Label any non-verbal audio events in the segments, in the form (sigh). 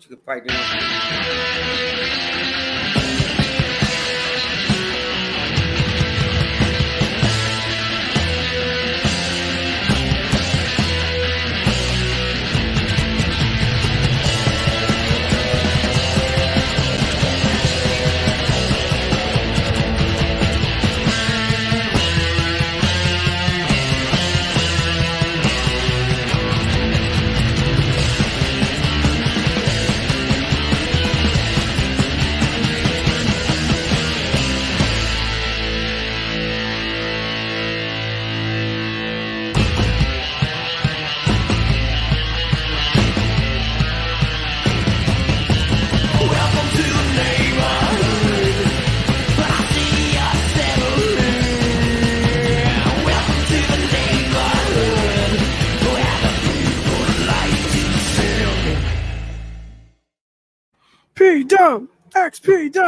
She could probably do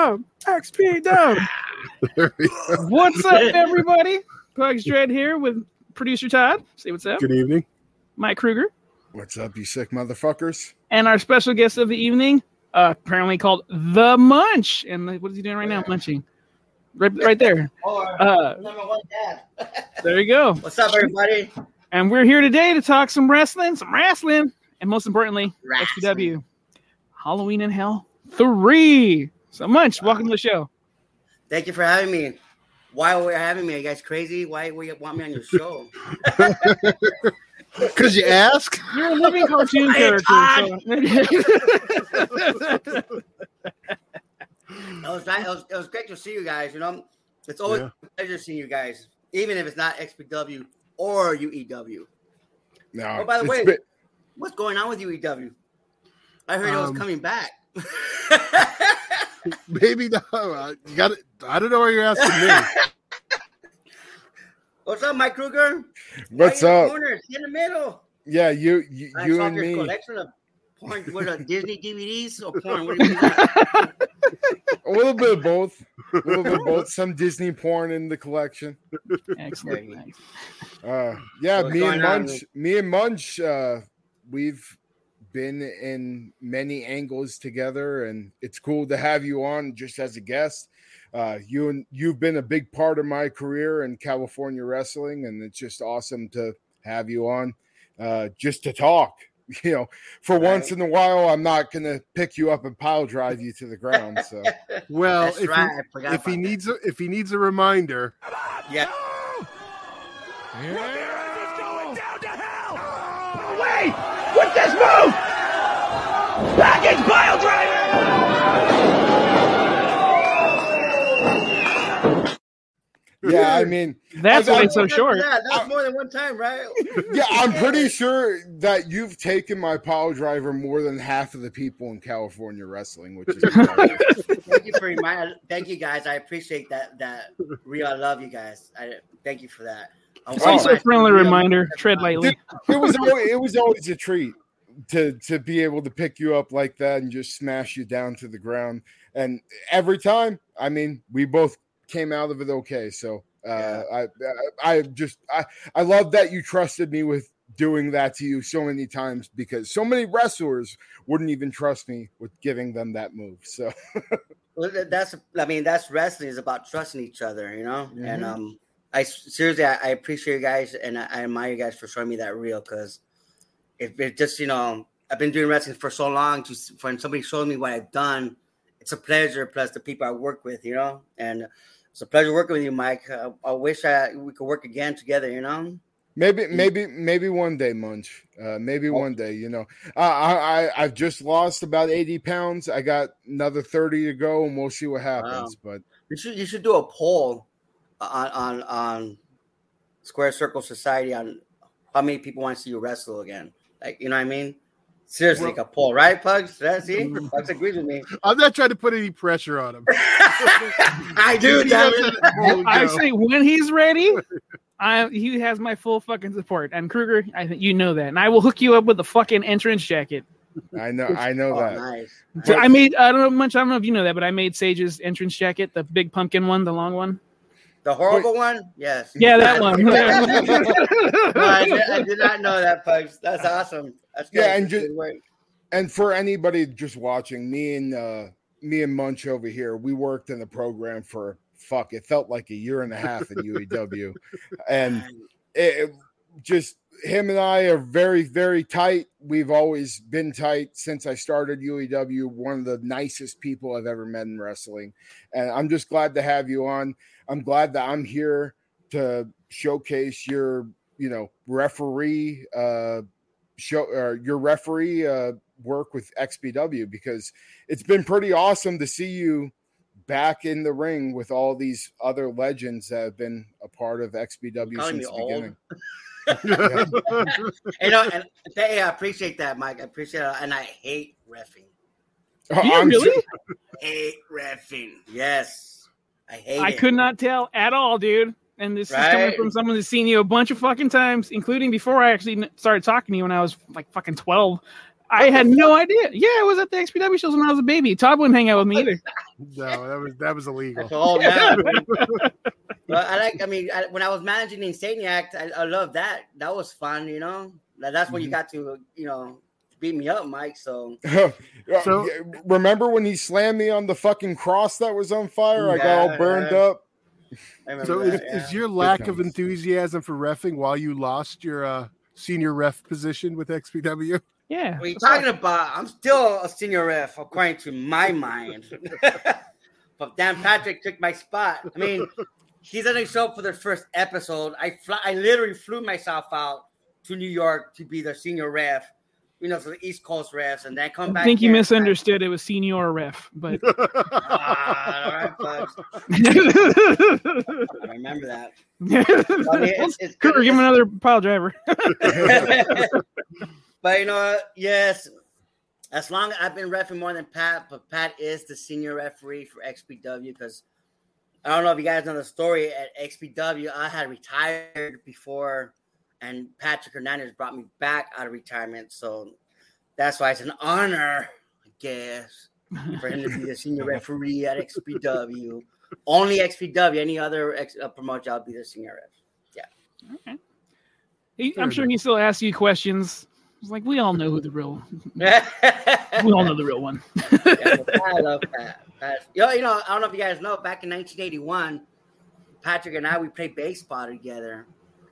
Dub, XP Dub. what's up, everybody? Pugs Dread here with producer Todd. Say what's up. Good evening. Mike Kruger. What's up, you sick motherfuckers? And our special guest of the evening, uh, apparently called The Munch. And what is he doing right now? Munching. Right, right there. Uh, number one dad. there you go. What's up, everybody? And we're here today to talk some wrestling, some wrestling, and most importantly, Wrestling. XPW. Halloween in Hell 3. So Munch, welcome to the show. Thank you for having me. Why were you having me? Are you guys crazy? Why would you want me on your show? (laughs) Because you ask. You're a living cartoon character. So. It (laughs) was, nice. it was it was great to see you guys. You know, it's always Yeah. a pleasure seeing you guys, even if it's not XPW or UEW. No. Oh, by the way, been- what's going on with UEW? I heard it was Um, coming back. (laughs) (laughs) maybe no. uh, You got it. I don't know why you're asking me. (laughs) What's up, Mike Kruger? What's Why you in the up? corner? In the middle. Yeah, you, you, I you saw and your me. collection of porn. What are (laughs) Disney DVDs or porn? What do you mean? A little bit of both. A little bit of both. Some Disney porn in the collection. Excellent. Uh, yeah, What's me and going on, Munch. Me and Munch. Uh, we've been in many angles together, and it's cool to have you on just as a guest. Uh, you and you've been a big part of my career in California wrestling, and it's just awesome to have you on, uh, just to talk. (laughs) You know, for once in a while, I'm not gonna pick you up and pile drive you to the ground. So (laughs) Well, That's if, right. He, if he that. needs a, if he needs a reminder, Yeah. Wait! With this move! Package pile driver! yeah, I mean, That's why I- it's so short. Yeah, that's more than one time, right? (laughs) yeah, I'm pretty sure that you've taken my pile driver more than half of the people in California wrestling, which is (laughs) incredible. thank you for reminding. Thank you guys. I appreciate that. That real. I love you guys. I thank you for that. I was Also, a friendly reminder: tread lightly. it was always, it was always a treat to to be able to pick you up like that and just smash you down to the ground. And every time, I mean, we both came out of it okay. So uh, Yeah. I, I I just I I love that you trusted me with doing that to you so many times because so many wrestlers wouldn't even trust me with giving them that move. So (laughs) Well, that's. I mean, that's wrestling is about trusting each other, you know. And Mhm. um, I seriously, I, I appreciate you guys, and I, I admire you guys for showing me that real. Because if it just, you know, I've been doing wrestling for so long. S- when somebody shows me what I've done, it's a pleasure. Plus the people I work with, you know, and it's a pleasure working with you, Mike. Uh, I wish I, we could work again together, you know. Maybe, maybe, maybe one day, Munch. Uh, maybe one day. You know, uh, I, I, I've just lost about eighty pounds. I got another thirty to go, and we'll see what happens. But You should you should do a poll on on on Squared Circle Society on how many people want to see you wrestle again. Like you know what I mean? Seriously, like a poll, right, Pugs? That's see, mm. Pugs agrees with me. (laughs) I'm not trying to put any pressure on him. (laughs) I do, He damn does it. that at full I say when he's ready, I he has my full fucking support. And Kruger, I think you know that, and I will hook you up with a fucking entrance jacket. I know, I know (laughs) Oh, that. nice. So I made I don't know much. I don't know if you know that, but I made Sage's entrance jacket, the big pumpkin one, the long one. The horrible one? Yes. Yeah, that one. No, I, did, I did not know that, Pugs. That's awesome. That's good. Yeah, and ju- and for anybody just watching, me and uh, me and Munch over here, we worked in the program for fuck. It felt like a year and a half in UEW, (laughs) and it, it just him and I are very, very tight. We've always been tight since I started UEW. One of the nicest people I've ever met in wrestling. And I'm just glad to have you on. I'm glad that I'm here to showcase your, you know, referee, uh, show or your referee uh, work with XPW because it's been pretty awesome to see you back in the ring with all these other legends that have been a part of XPW Calling me since the old. beginning. (laughs) you know, and hey, I appreciate that, Mike. I appreciate it, and I hate refing. Do you I'm really? sure- Hate refing. Yes, I hate. I it. could not tell at all, dude. And this is coming from someone who's seen you a bunch of fucking times, including before I actually started talking to you when I was like fucking 12. I had no idea. Yeah, I was at the XPW shows when I was a baby. Todd wouldn't hang out with me either. (laughs) No, that was that was illegal. That's all now. (laughs) but I like. I mean, I, when I was managing the Insaniac, I, I love that. That was fun. You know, that's when you Mhm. got to, you know, beat me up, Mike. So (laughs) So- remember when he slammed me on the fucking cross that was on fire? I got all burned yeah. up. So is, yeah. is your lack of enthusiasm for refing while you lost your uh, senior ref position with XPW? Yeah. What are you talking about? I'm still a senior ref, according to my mind. (laughs) but Dan Patrick took my spot. I mean, he doesn't show up for the first episode. I fly, I literally flew myself out to New York to be the senior ref, you know, for the East Coast refs, and then come back. I think you here. misunderstood. It was senior ref, but (laughs) ah, all right, folks. (laughs) I remember that. (laughs) I mean, it's- it's- Kurt, give him another pile driver. but you know, yes, as long as I've been refing more than Pat, but Pat is the senior referee for XPW because I don't know if you guys know the story at XPW. I had retired before, and Patrick Hernandez brought me back out of retirement. So that's why it's an honor, I guess, for him to be the senior (laughs) referee at XPW. Only XPW. Any other ex- uh, promotion, I'll be the senior ref. He, Fair I'm sure enough. he still asks you questions. It's like we all know who the real, we (laughs) we all know the real one. Yeah, I love Pat. Pat. You you know, I don't know if you guys know, back in 1981, Patrick and I we played baseball together,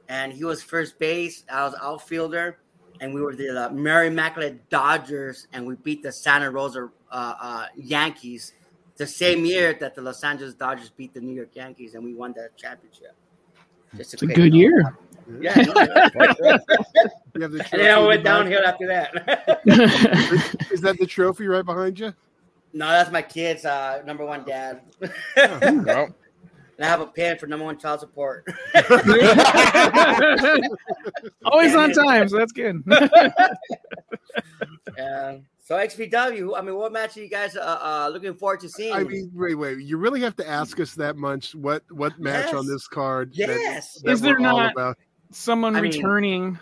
and he was first base, I was outfielder, and we were the uh, Mary Immaculate Dodgers, and we beat the Santa Rosa uh, uh, Yankees the same year that the Los Angeles Dodgers beat the New York Yankees, and we won that championship. Just It's a good year. Yeah. (laughs) You have the and then I went in the back? downhill after that. Is that the trophy right behind you? (laughs) no, that's my kid's uh, number one dad. No. And I have a pen for number one child support. (laughs) Always on time, so that's good. (laughs) Yeah. So XPW, I mean, what match are you guys uh, uh, looking forward to seeing? I mean, wait, wait. You really have to ask us that much. What what match on this card? that- yes. that Is there not- about? Someone I mean- returning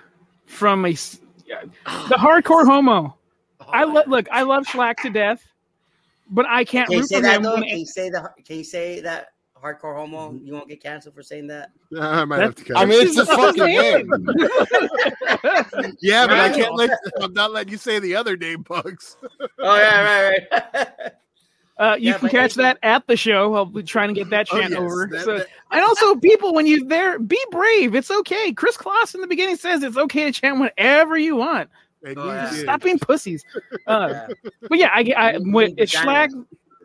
from a (sighs) the hardcore homo. I lo- look. I love Shlak to death, but I can't Can you say that him. though? Can you say the? Can you say that hardcore homo? Mm-hmm. You won't get canceled for saying that. I might have to cut I mean, it's his That's his fucking (laughs) name. name. yeah, but I can't let. I'm not letting you say the other name, Pugs. Oh yeah, right, right. (laughs) Uh, you Yeah, can catch Angel- that at the show. I'll be trying to get that Oh, chant yes, over. that- So- that- and also, people, when you're there, be brave. It's okay. Kris Kloss in the beginning says it's okay to chant whatever you want. Oh, yeah. Stop being pussies. (laughs) Uh, Yeah. But yeah, I, I You when it's Shlak,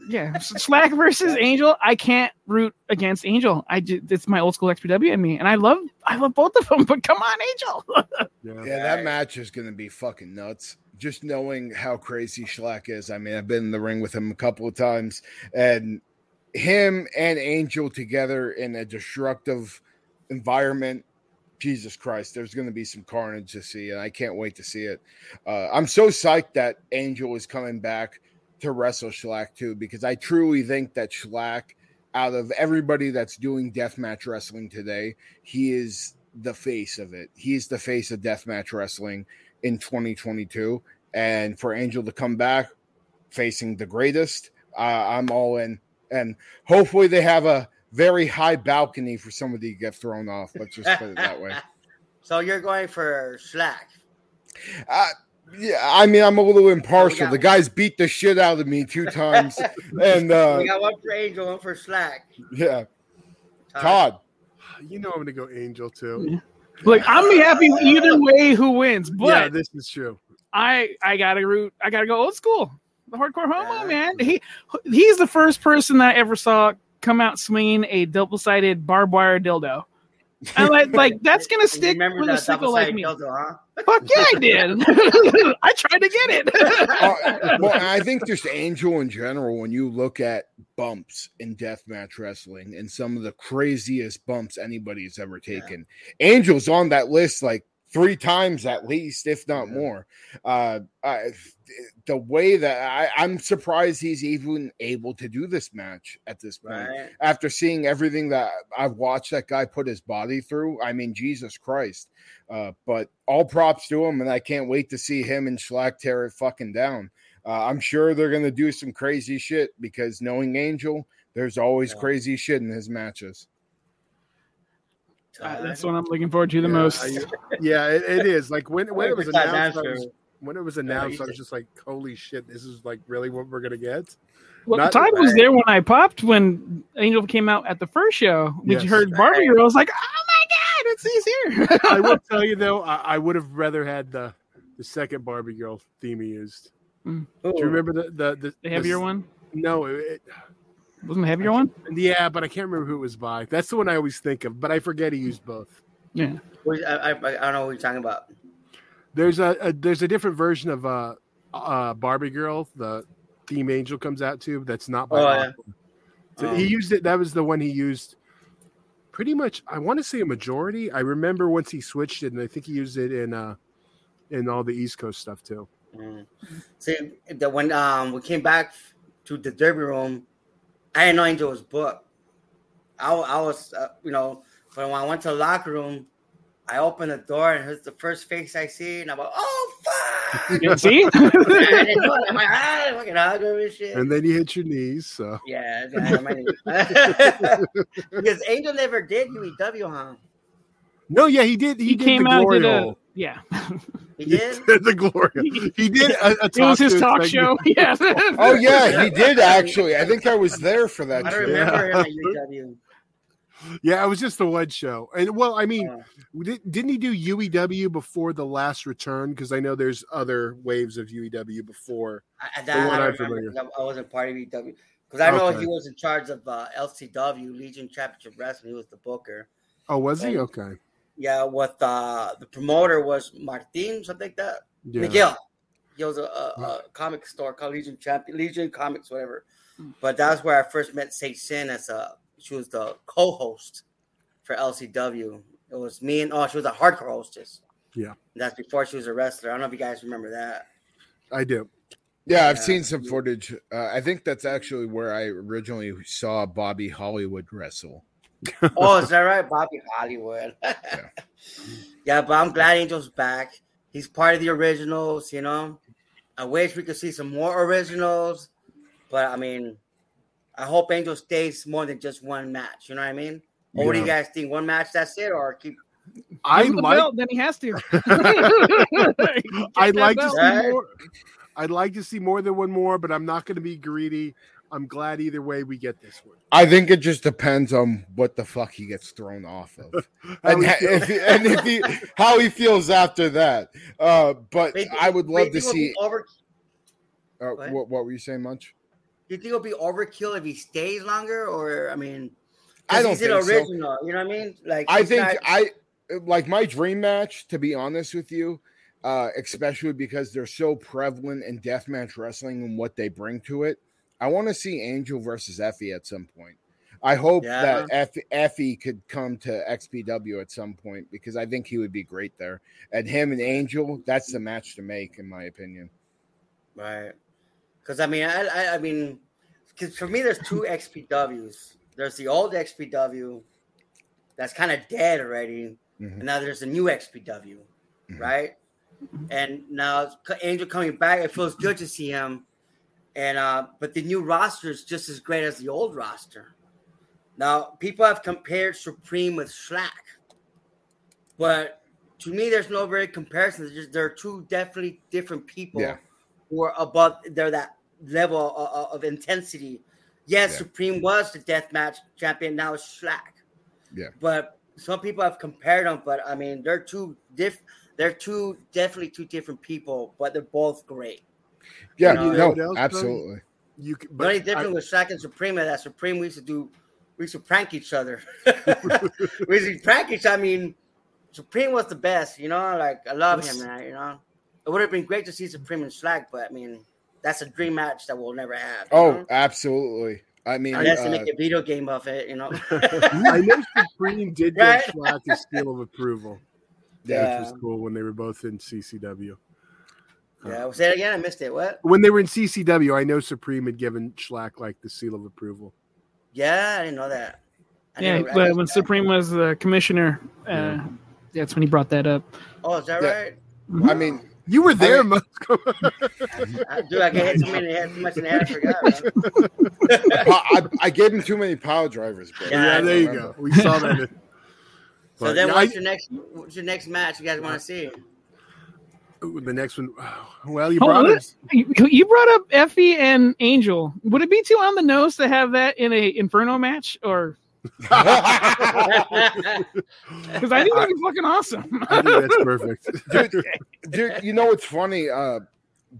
yeah, Shlak versus Angel. I can't root against Angel. I just, it's my old school XPW in me, and I love I love both of them. (laughs) But come on, Angel. Yeah. Yeah, that match is going to be fucking nuts. Just knowing how crazy Shlak is. I mean, I've been in the ring with him a couple of times, and him and Angel together in a destructive environment. Jesus Christ, there's going to be some carnage to see, and I can't wait to see it. Uh, I'm so psyched that Angel is coming back to wrestle Shlak too, because I truly think that Shlak, out of everybody that's doing deathmatch wrestling today, he is the face of it. He's the face of deathmatch wrestling in 2022. And for Angel to come back facing the greatest, uh, I'm all in. And hopefully they have a very high balcony for somebody to get thrown off. Let's just put it that way. (laughs) So you're going for Shlak. Uh, Yeah, I mean, I'm a little impartial. got- The guys beat the shit out of me two times, and (laughs) uh, we got one for Angel, one for Shlak. yeah, Todd. You know I'm gonna go Angel too. Like I'm be happy either way who wins, but yeah, this is true. I I gotta root. I gotta go old school. The hardcore homo Yeah. man. He he's the first person that I ever saw come out swinging a double sided barbed wire dildo. And like (laughs) like that's gonna stick remember with a that sickle like me. dildo, huh? Fuck yeah, I did. (laughs) I tried to get it. Uh, (laughs) well, I think just Angel in general, when you look at bumps in deathmatch wrestling and some of the craziest bumps anybody's ever taken, Angel's on that list like three times at least, if not Yeah. more. Uh, I, the way that I, I'm surprised he's even able to do this match at this point. Right. After seeing everything that I've watched that guy put his body through, I mean, Jesus Christ. Uh, but all props to him, and I can't wait to see him and Shlak tear it fucking down. Uh, I'm sure they're gonna do some crazy shit because knowing Angel, there's always Yeah. crazy shit in his matches. Uh, that's what I'm looking forward to the Yeah, most. I- (laughs) yeah, it, it is. Like when when it was announced, I was, when it was announced, I was just like, "Holy shit! This is like really what we're gonna get." Well, Not- Todd was there when I popped when Angel came out at the first show. When Yes. you heard Barbie Girl, I was like, "Oh my god, it's he's here!" I will (laughs) tell you though, I, I would have rather had the the second Barbie Girl theme he used. Do you remember the the the, the heavier the- one No, it, wasn't the heavier one. yeah, but I can't remember who it was by. That's the one I always think of, but I forget he used both. Yeah, I, I, I don't know what you're talking about. There's a, a there's a different version of uh uh Barbie Girl, the theme Angel comes out to. That's not by Oh, yeah. Aqua. So he Um, used it. That was the one he used. Pretty much, I want to say a majority. I remember once he switched it, and I think he used it in uh in all the East Coast stuff too. Mm. See, the, when um we came back to the derby room, I didn't know Angel was booked. I, I was, uh, you know, but when I went to the locker room, I opened the door and here's the first face I see, and I'm like, oh fuck! Yeah, (laughs) see, I didn't know it. I'm like, ah, fucking hug and shit. And then you hit your knees. So yeah, yeah, I mean- because Angel never did UEW, huh? no, yeah, he did. He, he did came the out glory did a hole. Yeah. He He did. did the glory. He did a, a It was his talk segment. show. Yeah. (laughs) Oh yeah, he did actually. I think I was there for that. I show. remember him at UEW. (laughs) Yeah, it was just the one show. And well, I mean. Did, didn't he do UEW before the last return? Because I know there's other waves of UEW before. I, The that, one I I'm don't remember familiar. 'cause I I wasn't part of UEW because I know Okay. he was in charge of uh, LCW Legion Championship Wrestling. He was the booker. Oh, was he? Oh. Okay. Yeah, with uh, the promoter was Martin, something like that. Yeah. Miguel. He was a, a, a comic store called Legion Champion, Legion Comics, whatever. But that's where I first met Sage Sin as a. She was the co-host for LCW. It was me and oh, she was a hardcore hostess. Yeah. that's before she was a wrestler. I don't know if you guys remember that. I do. Yeah, I've Yeah. seen some footage. Uh, I think that's actually where I originally saw Bobby Hollywood wrestle. Oh, is that right? Bobby Hollywood. (laughs) yeah. but I'm glad Angel's back. He's part of the originals, you know. I wish we could see some more originals, but I mean, I hope Angel stays more than just one match. You know what I mean? Or what do you guys think? One match, that's it, or keep? I Give him the like. belt, then he has to. (laughs) (laughs) I'd like to see Right. more. I'd like to see more than one more, but I'm not going to be greedy. I'm glad either way we get this one. I think it just depends on what the fuck he gets thrown off of, (laughs) and, we ha- if he, and if he how he feels after that. Uh, but Wait, I would wait, love to see. Over, Uh, What? what, what were you saying, Munch? do you think it'll be overkill if he stays longer, or I mean, I 'cause don't he's an think so. You know what I mean? Like I think not- I like my dream match, to be honest with you, uh, especially because they're so prevalent in deathmatch wrestling and what they bring to it. I want to see Angel versus Effie at some point. I hope Yeah. that Effie, Effie could come to XPW at some point because I think he would be great there. And him and Angel, that's the match to make, in my opinion. Right. Because I mean, I, I, I mean, because for me, there's two (laughs) XPWs. There's the old XPW that's kind of dead already, Mhm. and now there's the new XPW, Mhm. right? And now Angel coming back, it feels good to see him. And uh, but the new roster is just as great as the old roster. Now people have compared Supreme with Shlak, but to me, there's no very comparison. There's just they're two definitely different people Yeah. who are above. They're that level of, of intensity. Yes, Yeah. Supreme was the deathmatch champion. Now it's Shlak. Yeah. But some people have compared them. But I mean, they're two diff. They're two definitely two different people, but they're both great. Yeah, You know no, what else, Tony? absolutely. You c- The only but difference I- with Shlak and Supreme is that Supreme we used to do, we used to prank each other. (laughs) we used to prank each. I mean, Supreme was the best. You know, like I love him, man. You know, it would have been great to see Supreme and Shlak, but I mean, that's a dream match that we'll never have. Oh, know? absolutely. I mean, unless uh, they make a video game of it, you know. (laughs) I know Supreme did give Right? Shlak a seal of approval, (laughs) Yeah. which was cool when they were both in CCW. Yeah, well, say it again. I missed it. What? When they were in CCW, I know Supreme had given Shlak like the seal of approval. Yeah, I didn't know that. I Yeah, never- but when that. Supreme was the commissioner, uh, that's when he brought that up. Oh, is that Yeah. right? I mean, You were there, I- Moscow. (laughs) I- Dude, I get hit too many, too much in the head. I forgot. I, I, I gave him too many power drivers, bro. Yeah, yeah, I there you go. We saw that. (laughs) in- So But, then, yeah, what's I- your next? What's your next match you guys want to see? Ooh, the next one. (sighs) Well, you Oh, brought what? us. You you brought up Effie and Angel. Would it be too on the nose to have that in a Inferno match, or (laughs) because I think that'd be fucking awesome? I think that's perfect. (laughs) dude, dude, you know what's funny? Uh,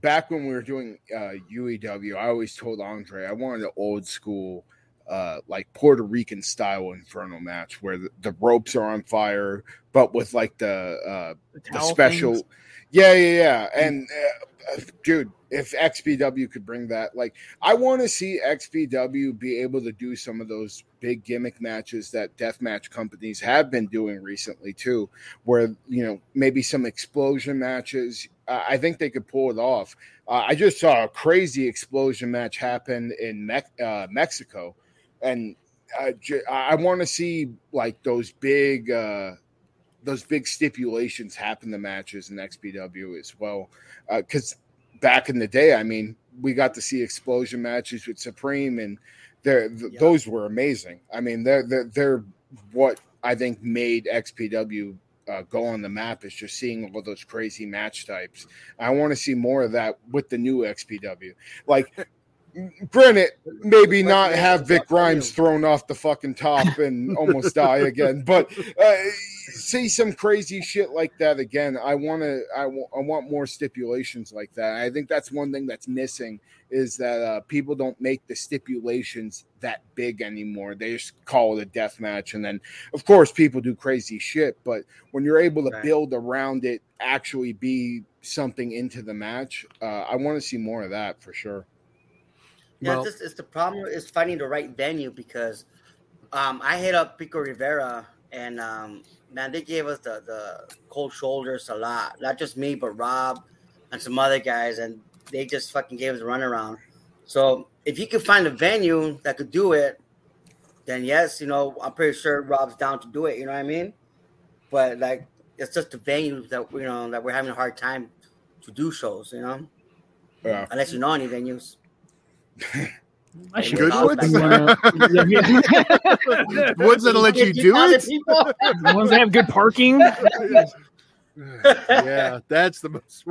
back when we were doing uh, UEW, I always told Andre I wanted an old school, uh, like Puerto Rican style Inferno match where the, the ropes are on fire, but with like the uh, the towel special. things? Yeah, yeah, yeah. And uh, uh, dude, if XPW could bring that, like, I want to see XPW be able to do some of those big gimmick matches that deathmatch companies have been doing recently too, where you know maybe some explosion matches. Uh, I think they could pull it off. Uh, I just saw a crazy explosion match happen in Mex- uh, Mexico, and I, I want to see like those big. Uh, those big stipulations happen to matches in XPW as well. Because back in the day, I mean, we got to see explosion matches with Supreme, and they're, th- Yeah. those were amazing. I mean, they're, they're they're what I think made XPW uh, go on the map is just seeing all those crazy match types. I want to see more of that with the new XPW. Like, (laughs) granted, maybe not have Vic Grimes thrown off the fucking top and almost die again, but uh, see some crazy shit like that again. I want to. I wa- I want more stipulations like that. I think that's one thing that's missing is that uh, people don't make the stipulations that big anymore. They just call it a death match, and then of course people do crazy shit. But when you're able to Right. build around it, actually be something into the match, uh, I want to see more of that for sure. Yeah, Well- it's, just, it's the problem is finding the right venue because um, I hit up Pico Rivera and um, man, they gave us the, the cold shoulders a lot. Not just me, but Rob and some other guys, and they just fucking gave us a runaround. So if you could find a venue that could do it, then yes, you know, I'm pretty sure Rob's down to do it. You know what I mean? But like, it's just the venue that you know that we're having a hard time to do shows. You know, Yeah. unless you know any venues. I should Good I'll- Uh, yeah, yeah. That'll let you do it. People. the ones that have good parking. (laughs) yeah, that's the most.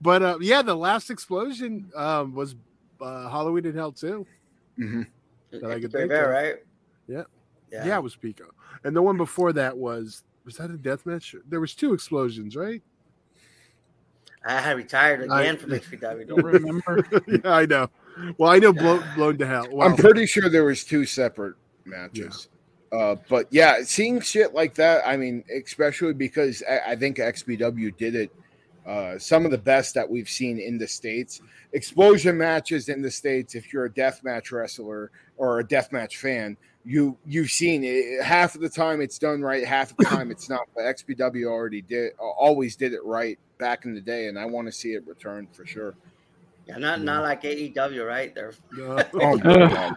but uh, yeah, the last explosion um, was uh, Halloween in Hell too. hmm That I could think fair, of. right? Yeah. Yeah. Yeah. it was Pico, and the one before that was was that a death match? There was two explosions, right? I had retired I- again from XPW. Don't remember. (laughs) yeah, I know. Well, I know blown, blown to hell. Well, I'm pretty sure there was two separate matches. Uh, but yeah, seeing shit like that, I mean, especially because I, I think XPW did it uh, some of the best that we've seen in the states. Explosion matches in the states. If you're a deathmatch wrestler or a deathmatch fan, you you've seen it. Half of the time it's done right, half of the time it's not. But XPW already did, always did it right back in the day, and I want to see it return for sure. Yeah, not not like AEW, right? They're (laughs) (laughs) Oh (laughs) god,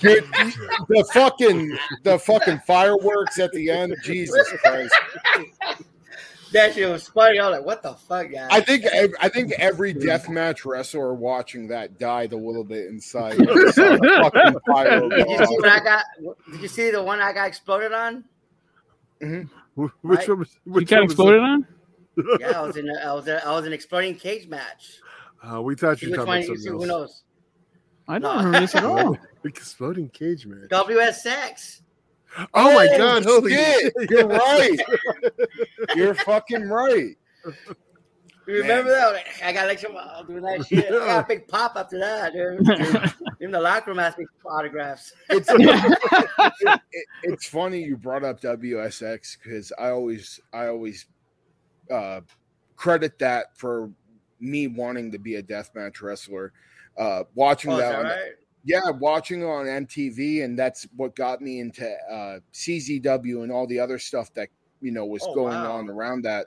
dude! The fucking the fucking fireworks at the end. Jesus Christ! that shit was funny. I was like, what the fuck, guys? I think ev- I think every deathmatch wrestler watching that died a little bit inside. when they saw the fucking firework did you see what I got? Did you see the one I got exploded on? Mhm. Which Right. one was? You got exploded on? Yeah, I was in. A, I was. A, I was an exploding cage match. That? Uh, we thought you were which talking about You see, something who else. knows? I don't No. remember this at (laughs) all. Exploding cage man. WSX. Oh my Oh, god! Holy shit, shit! You're right. (laughs) You're fucking right. You remember that? I got like some uh, doing that shit. I got a big pop after that, dude. (laughs) Even the locker room asked me for autographs. It's it, it's funny you brought up WSX because I always I always uh, credit that for me wanting to be a deathmatch wrestler. Uh, watching Oh, that, that right? yeah, watching on MTV, and that's what got me into uh, CZW and all the other stuff that you know was Oh, going wow. on around that.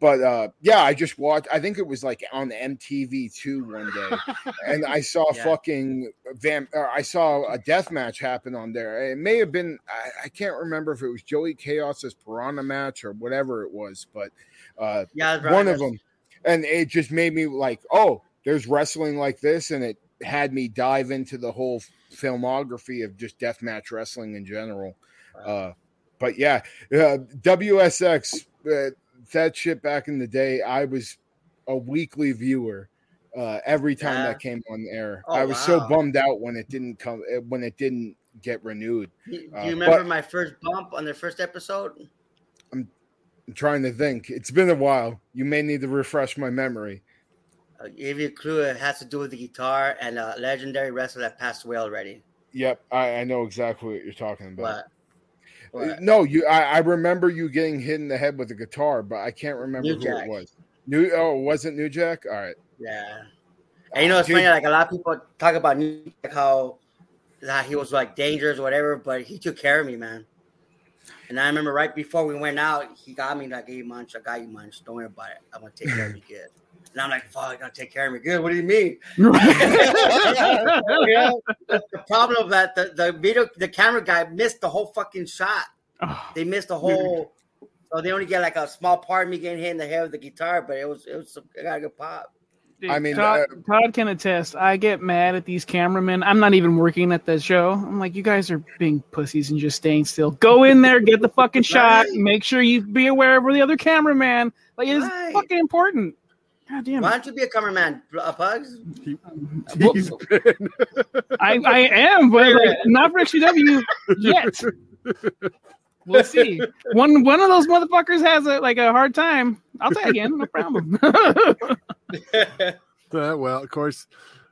But uh, yeah, I just watched. I think it was like on MTV two one day, and I (laughs) saw Yeah. fucking I saw a death match happen on there. It may have been. I, I can't remember if it was Joey Chaos's Piranha match or whatever it was, but uh, Yeah, right. one of them, and it just made me like, oh, there's wrestling like this, and it had me dive into the whole filmography of just deathmatch wrestling in general. Uh, but yeah, uh, WSX, uh, that shit back in the day, I was a weekly viewer. Uh, every time Yeah. that came on air, Oh, I was so bummed out when it didn't come when it didn't get renewed. Do you Uh, remember but- my first bump on the first episode? I'm trying to think. It's been a while. You may need to refresh my memory. I'll give you a clue. It has to do with the guitar and a legendary wrestler that passed away already. Yep, I, I know exactly what you're talking about. What? Uh, What? No, you. I, I remember you getting hit in the head with a guitar, but I can't remember New who Jack. it was. New. Oh, it wasn't New Jack. All right. Yeah. And you know, it's Dude. funny. Like a lot of people talk about New Jack, how that he was like dangerous or whatever, but he took care of me, man. And I remember right before we went out, he got me like, "Hey, munch, I got you, munch. Don't worry about it. I'm gonna take care of you (laughs) good." And I'm like, "Fuck, I gotta take care of me good." What do you mean? (laughs) Know, the (laughs) the problem that the, the video, the camera guy missed the whole fucking shot. Oh, They missed the whole. So they only get like a small part of me getting hit in the head with the guitar, but it was it was I got a good pop. Dude, I mean, Todd, uh, Todd can attest. I get mad at these cameramen. I'm not even working at the show. I'm like, you guys are being pussies and just staying still. Go in there, get the fucking shot. Right. Make sure you be aware of the other cameraman. Like it is Right. fucking important. God damn Why don't you be a cameraman, uh, Pugs? (laughs) Well, He's been- I, I am, but like, not for XPW (laughs) yet. We'll see. One one of those motherfuckers has a like a hard time. I'll tag in, no problem. (laughs) Uh, well, of course,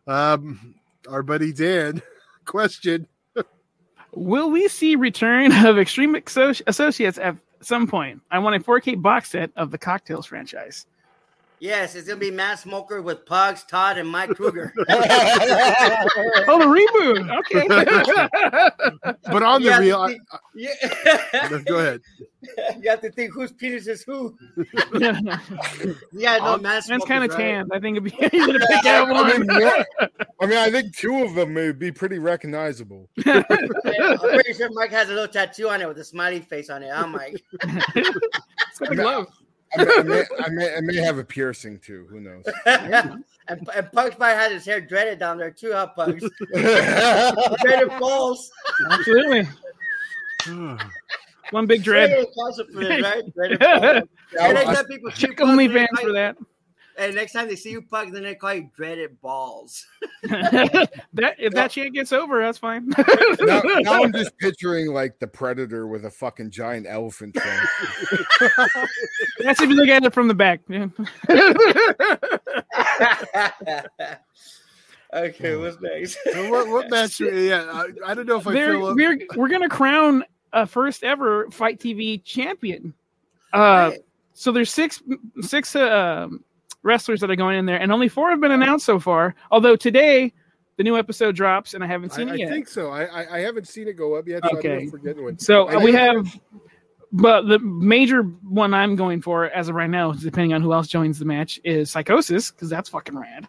um, our buddy Dan. (laughs) Question: Will we see return of Extreme Associates at some point? I want a 4K box set of the Cocktails franchise. Yes, it's gonna be Matt Smoker with Pugs, Todd, and Mike Kruger. (laughs) Oh, the reboot. Okay. (laughs) But on You the have to real, I, think- yeah. go ahead. you have to think whose penis is who. (laughs) Yeah, no, Matt Man's Smoker's kind of right. tanned. I think it'd be easy to pick out I mean, one. yeah. I mean, I think two of them would be pretty recognizable. Yeah, I'm pretty sure Mike has a little tattoo on it with a smiley face on it. I'm like, It's got the glove. I may, I, may, I, may, I may have a piercing too. Who knows? (laughs) and, and Pugs probably had his hair dreaded down there too, huh, Pugs? (laughs) dreaded balls. Absolutely. (sighs) One big dread. Dreaded concept right? Dreaded (laughs) balls. And next time people see Check Pugs, they OnlyFans for that. And next time they see you Pugs, then they call you dreaded balls. (laughs) (laughs) that if that shit gets over, that's fine. now, now I'm (laughs) just picturing like the predator with a fucking giant elephant trunk. That's if you look at it from the back. Yeah. okay, what's next? So what, what match? Yeah, I, I don't know if I They're- feel. up- we're we're gonna crown a first ever Fight TV champion. Uh, Right. so there's six six uh, wrestlers that are going in there, and only four have been announced so far. Although today the new episode drops, and I haven't seen I it yet. I think so. I, I I haven't seen it go up yet. So I don't know Okay. if we're getting one. So I uh, we have, but the major one I'm going for as of right now, depending on who else joins the match, is Psychosis because that's fucking rad.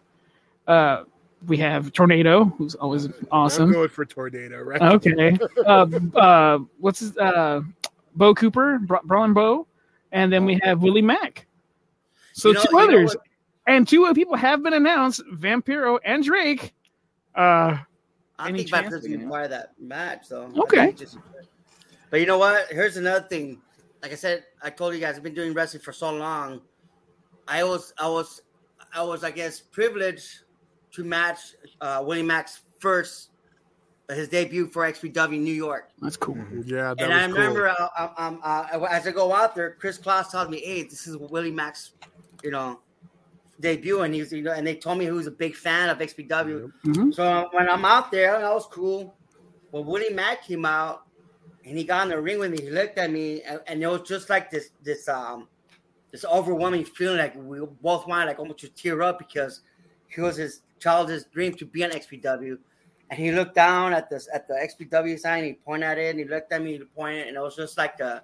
Uh, we have Tornado, who's always awesome. I'm going for tornado. Right. Okay. (laughs) Uh, uh, what's his, uh, Bo Cooper, Bra- Braun Bo, and then we have Willie Mack. So You know- two others, and two other people have been announced: Vampiro and Drake. Uh, I Any think Viper chance doesn't again? require that match, though. Okay. just- but you know what? Here's another thing. like I said, I told you guys I've been doing wrestling for so long. I was, I was, I was, I guess, privileged to match uh, Willie Mack's first, his debut for XPW New York. That's cool. Yeah, that and was I remember cool. uh, um, uh, as I go out there, Kris Kloss tells me, "Hey, this is Willie Mack's, you know, debut," and he's, you know, and they told me he was a big fan of XPW. Mhm. So when I'm out there, that was cool. When Willie Mack came out and he got in the ring with me, he looked at me, and, and it was just like this, this, um, this overwhelming feeling, like we both wanted, like almost to tear up because he was his childhood dream to be on XPW. And he looked down at this at the XPW sign. He pointed at it, and he looked at me. He pointed, and it was just like a.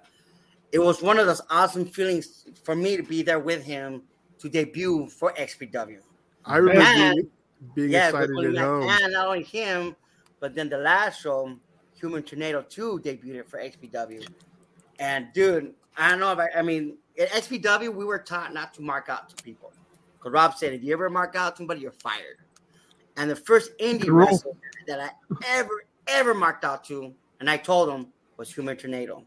It was one of those awesome feelings for me to be there with him to debut for XPW. I remember Man. being, Yeah, excited Willie at and not only him, but then the last show, Human Tornado 2 debuted for XPW. And dude, I don't know if I, I mean, at XPW, we were taught not to mark out to people. Because Rob said, if you ever mark out somebody, you're fired. And the first indie wrestler that I ever, ever marked out to, and I told him, was Human Tornado.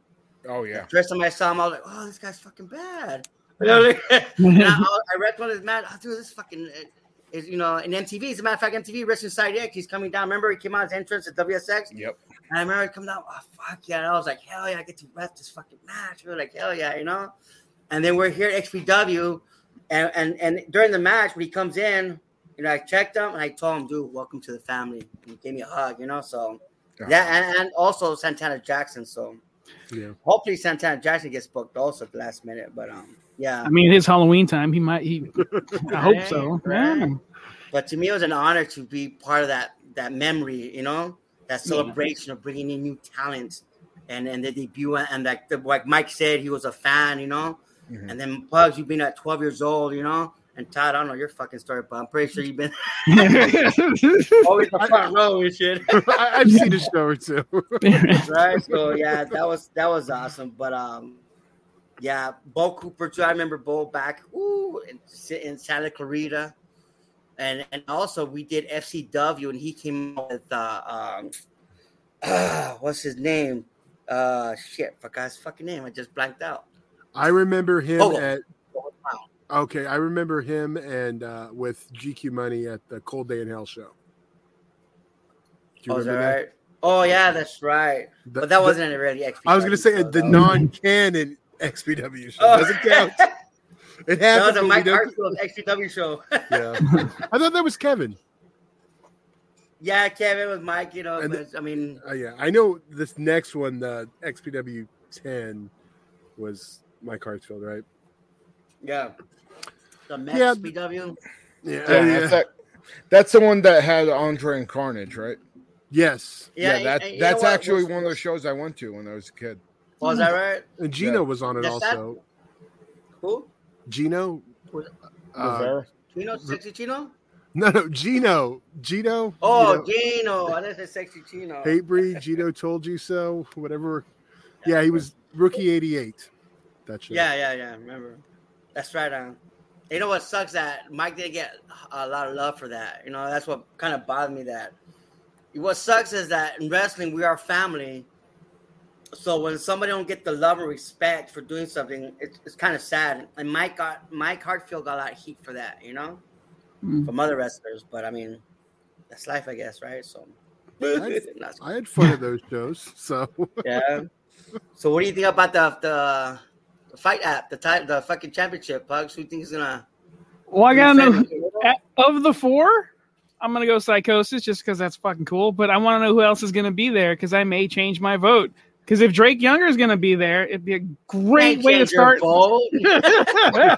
Oh yeah. First time I saw him, I was like, "Oh, this guy's fucking bad." You know, like, (laughs) and I, (laughs) I read one of his man. Oh, dude, this fucking uh, is you know in MTV. As a matter of fact, MTV Wrestling Society X. He's coming down. Remember, he came out his entrance at WSX, Yep. and I remember coming down. Oh fuck yeah! And I was like, hell yeah, I get to ref this fucking match. We were like, hell yeah, you know. And then we're here at XPW, and and and during the match when he comes in, you know, I checked him and I told him, dude, welcome to the family. And he gave me a hug, you know. So yeah, and, and also Santana Jackson. So Yeah. hopefully Santana Jackson gets booked also at the last minute. But um, yeah. I mean, his Halloween time, he might. He, I hope so. Right, Yeah. But to me, it was an honor to be part of that that memory. You know, that celebration of bringing in new talent, and and the debut, and like the, like Mike said, he was a fan. You know, Mhm. and then Pugs, you've been at twelve years old. You know. And Todd, I don't know your fucking story, but I'm pretty sure you've been (laughs) always the (laughs) front row and shit. I, I've seen a show or two. (laughs) right? So yeah, that was that was awesome. But um, yeah, Bo Cooper too. I remember Bo back ooh in, in Santa Clarita, and and also we did FCW, and he came with uh, um, (clears throat) what's his name? Uh, shit, forgot his fucking name. I just blanked out. I remember him Oh. at okay. I remember him and uh, with GQ Money at the Cold Day in Hell show. Do you Oh, that right? Oh yeah, that's right. The- But that the- wasn't a really XPW. I was going to say show, the non-canon XPW show Oh. doesn't count. (laughs) It that happened. was a Mike don't- XPW show. Yeah, (laughs) I thought that was Kevin. yeah, Kevin was Mike. You know, but, I mean, Uh, yeah, I know this next one, the XPW 10, was Mike Hartsfield, right? Yeah. The Met Yeah. BW. Yeah, Yeah, yeah. That's, that, that's the one that had Andre and Carnage, right? yes. Yeah, and- that, and you that's know actually Was- one of those shows I went to when I was a kid. Was that right? And Gino Yeah. was on it That's that- also. Who? Gino? Was- Uh, Gino, Sexy Chino? no, no, Gino. Gino. Oh, you know, Gino. I didn't say Sexy Gino. Hate breed. Gino told you so. Whatever. Yeah, he was rookie '88. That show. Yeah, yeah, yeah. Remember? That's right. On. You know what sucks that Mike didn't get a lot of love for that. You know, that's what kind of bothered me. That what sucks is that in wrestling we are family. So when somebody don't get the love and respect for doing something, it's, it's kind of sad. And Mike got Mike Hartfield got a lot of heat for that. You know. Mm. from other wrestlers, but I mean, that's life, I guess, right? So, (laughs) I- (laughs) I had fun at those shows. So (laughs) yeah. So, what do you think about the, the fight app, the type, the fucking championship? Pugs, who do you think is gonna? Well, I gotta know defend it? at- (laughs) of the four. I'm gonna go Psychosis just because that's fucking cool. But I want to know who else is gonna be there because I may change my vote. Because if Drake Younger is gonna be there, it'd be a great way to start. vote. (laughs) hey,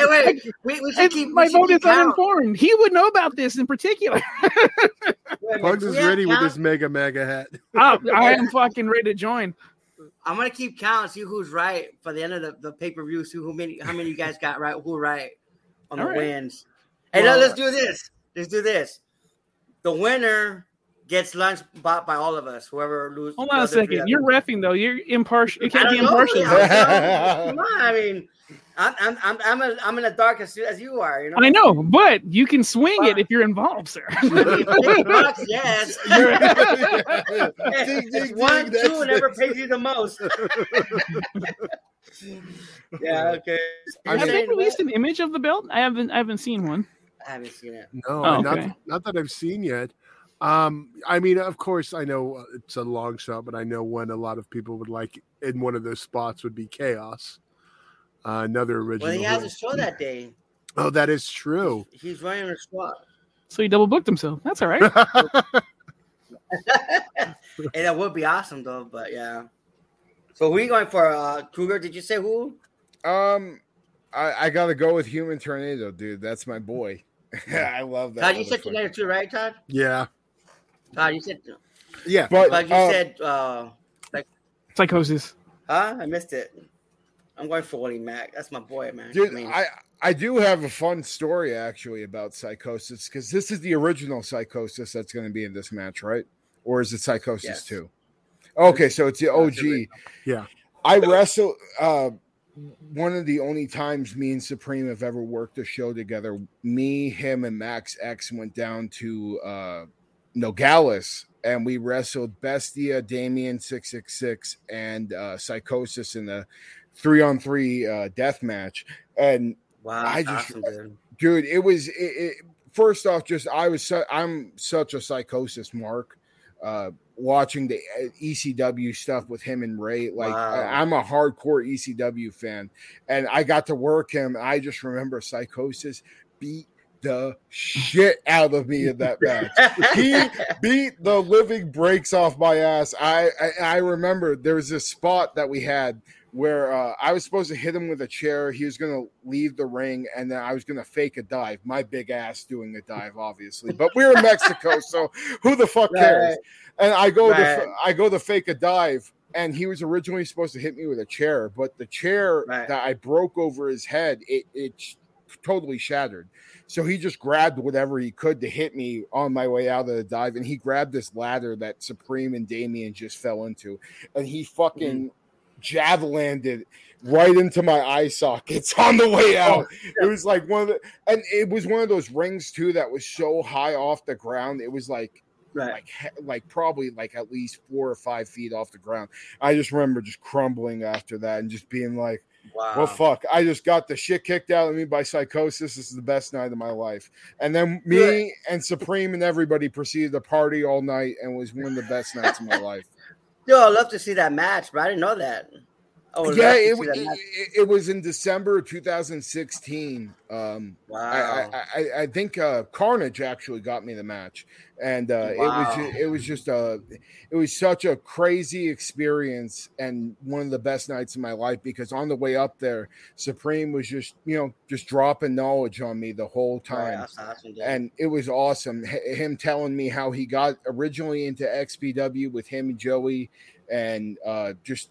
wait, we, we should It's- keep. we my should vote keep is count. uninformed. He would know about this in particular. (laughs) Wait, Pugs is have ready with count. his mega mega hat. Oh, I am fucking ready to join. I'm gonna keep count, see who's right for the end of the, the pay per view. See who many, how many you guys got right, who right on the All right. wins. Hey, Well- now let's do this. Let's do this. The winner gets lunch bought by all of us. Whoever loses. Hold on a second. You're refing though. You're impartial. You can't be impartial. Come on. I mean, I'm I'm I'm I'm, a, I'm in the dark as, as you are. You know. I know, but you can swing it if you're involved, sir. (laughs) I mean, big bucks, yes. (laughs) (laughs) Ding, ding, one, ding, two, and never pays you the most. yeah, okay. I Have mean- they released an image of the belt? I haven't. I haven't seen one. I haven't seen it. No, Oh, not, okay. not that I've seen yet. Um, I mean, of course, I know uh, it's a long shot, but I know one a lot of people would like in one of those spots would be Chaos, uh, another original. Well, he has who- a show that day. Oh, that is true. He's running a squad. So he double booked himself. That's all right. (laughs) Hey, that would be awesome though, but yeah. So who are you going for? Uh Kruger, did you say who? Um, I, I gotta go with Human Tornado, dude. That's my boy. (laughs) I love that. Todd, you said motherfucker. Tornado too, right, Todd? yeah, Todd, you said yeah. But, but you uh, said uh Psychosis. huh? I missed it. I'm going for Willie Mack. That's my boy, man. Dude, I mean, I I do have a fun story actually about Psychosis because this is the original Psychosis that's going to be in this match, right? Or is it Psychosis Yes. two? Okay, so it's the OG. Yeah. I wrestle. Uh, one of the only times me and Supreme have ever worked a show together. Me, him, and Max X went down to uh, Nogales and we wrestled Bestia, Damien six six six, and uh, Psychosis in the three on three uh, death match. And wow, I just- awesome, dude. it was it, it, first off just i was su- i'm such a psychosis mark uh watching the uh, ecw stuff with him and ray like Wow. I, i'm a hardcore ecw fan and i got to work him i just remember psychosis beat the shit out of me in that match (laughs) he beat the living breaks off my ass. I, I I remember there was this spot that we had where uh, I was supposed to hit him with a chair. He was going to leave the ring, and then I was going to fake a dive. My big ass doing a dive, obviously. But we're in Mexico, (laughs) so who the fuck cares? Right. And I go Right. to I go to fake a dive, and he was originally supposed to hit me with a chair, but the chair Right. that I broke over his head, it it totally shattered. So he just grabbed whatever he could to hit me on my way out of the dive, and he grabbed this ladder that Supreme and Damien just fell into, and he fucking javelanded right into my eye sockets (laughs) on the way oh, out. It was like one of the, and it was one of those rings too that was so high off the ground. It was like right. like like probably like at least four or five feet off the ground. I just remember just crumbling after that and just being like, Wow. "Well, fuck! I just got the shit kicked out of me by psychosis. This is the best night of my life." And then me Good. and Supreme and everybody proceeded to party all night and was one of the best nights of my life. Yo, I'd love to see that match, but I didn't know that. Would yeah, it, it, it- was in December 2016. Um, Wow. I, I, I, I think uh, Carnage actually got me the match, and uh, it was it was just a it was such a crazy experience and one of the best nights of my life because on the way up there, Supreme was just you know just dropping knowledge on me the whole time. awesome. And it was awesome. H- him telling me how he got originally into XPW with him and Joey, and uh, just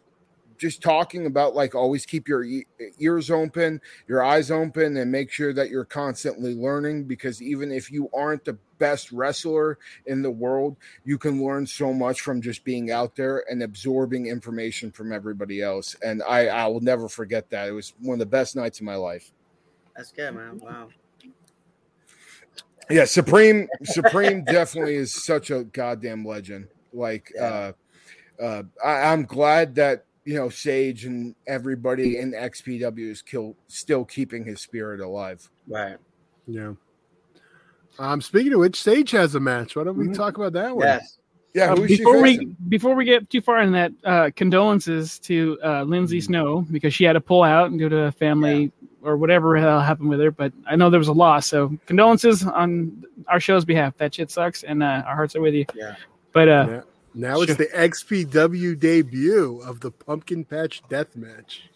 just talking about like always keep your e- ears open, your eyes open, and make sure that you're constantly learning because even if you aren't the best wrestler in the world, you can learn so much from just being out there and absorbing information from everybody else. And I, I will never forget that. It was one of the best nights of my life. that's good, man. Wow. Yeah, Supreme Supreme definitely is such a goddamn legend. Like Yeah. uh uh I, I'm glad that you know Sage and everybody in XPW is kill, still keeping his spirit alive. Right. Yeah. Um, speaking of which, Sage has a match. Why don't we Mhm. talk about that one? Yes. Yeah, Uh, before we before we get too far in that, uh, condolences to uh, Lindsay Mm. Snow because she had to pull out and go to a family or whatever hell happened with her. But I know there was a loss, so condolences on our show's behalf. That shit sucks, and uh, our hearts are with you. Yeah. But uh, Yeah. Now it's the XPW debut of the Pumpkin Patch Death Match.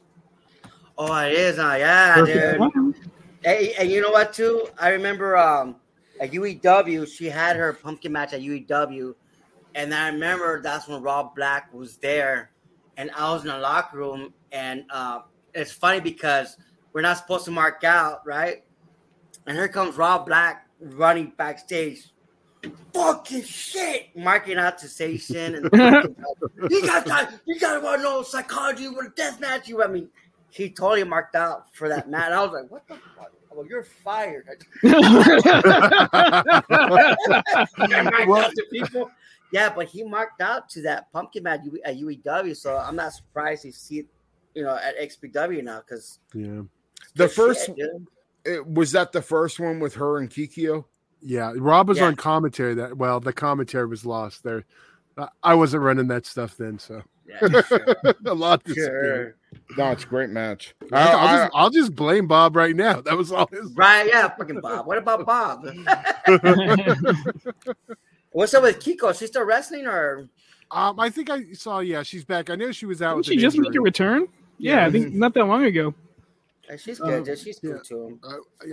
Oh, it is. Uh, yeah, perfect. dude. Hey, and you know what too? I remember um at UEW, she had her pumpkin match at UEW, and I remember that's when Rob Black was there, and I was in the locker room, and uh, it's funny because we're not supposed to mark out, right? And here comes Rob Black running backstage. Fucking shit, marking out to Station and (laughs) you got that. You got to want to know psychology with a death match. You, I mean, he totally marked out for that match. I was like, what the fuck? Oh, well, you're fired. (laughs) (laughs) Marked out to people. Yeah, but he marked out to that pumpkin match at UEW, so I'm not surprised to see it, you know, at XPW now because Yeah. The first it, was that the first one with her and Kikyo. Yeah. Rob was Yeah. on commentary that well, the commentary was lost there. I- I wasn't running that stuff then, so Yeah, sure. (laughs) a lot disappeared. No, it's a great match. I'll, I- I- just, I'll just blame Bob right now. That was all his. right? Yeah, fucking Bob. What about Bob? (laughs) What's up with Kikyo? She's still wrestling or? Um, I think I saw. Yeah, she's back. I know she was out. Didn't with she an just make a injury. return? Yeah, I think not that long ago. Yeah, She's good. Um, yeah, she's yeah. good too.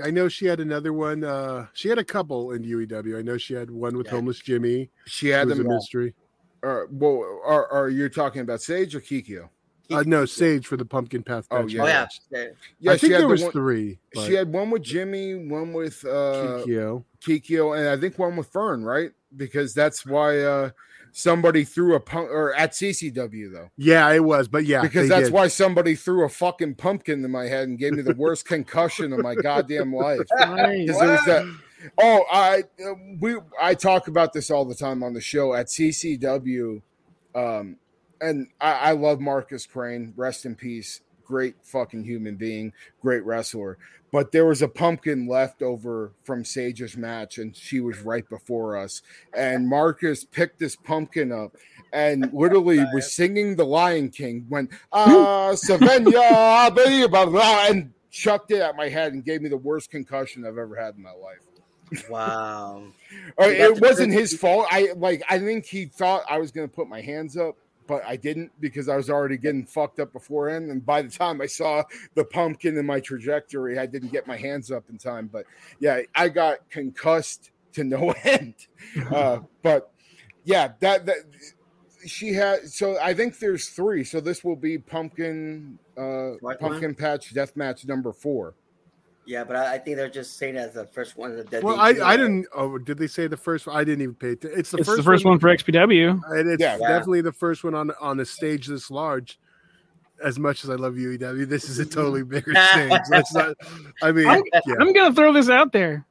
I know she had another one. Uh, she had a couple in UEW. I know she had one with Yeah. homeless Jimmy. she had was a mystery. Uh, well, are, are you talking about Sage or Kikyo? Uh, no, Sage for the Pumpkin Path. Oh, yeah. Oh yeah. yeah. Yeah, I think there the was one, three. But She had one with Jimmy, one with uh, Kikyo. Kikyo, and I think one with Fern, right? Because that's why uh, somebody threw a pump or at CCW though. Yeah, it was. But yeah, because that's did. why somebody threw a fucking pumpkin in my head and gave me the worst (laughs) concussion of my goddamn life. (laughs) Nice. Because it was that. Oh, I uh, we I talk about this all the time on the show at CCW, um, and I, I love Marcus Crane. Rest in peace. Great fucking human being, great wrestler. But there was a pumpkin left over from Sage's match, and she was right before us. And Marcus picked this pumpkin up and (laughs) literally was singing the Lion King when ah Savenya, (laughs) blah, blah, blah, and chucked it at my head and gave me the worst concussion I've ever had in my life. Wow. (laughs) See, that's it wasn't his fault. I like I think he thought I was gonna put my hands up, but I didn't because I was already getting fucked up beforehand. And by the time I saw the pumpkin in my trajectory, I didn't get my hands up in time. But yeah, I got concussed to no (laughs) end. Uh, but yeah, that that she had so I think there's three. So this will be pumpkin uh pumpkin patch death match number four. Yeah, but I, I think they're just saying as the first one. That Well, they I, I didn't. Oh, did they say the first? one? I didn't even pay. It. It's the It's first. the first one for XPW. and it's Yeah. Yeah. definitely the first one on on a stage this large. As much as I love UEW, this is a totally (laughs) bigger stage. That's not. I mean, I'm- yeah. I'm gonna throw this out there.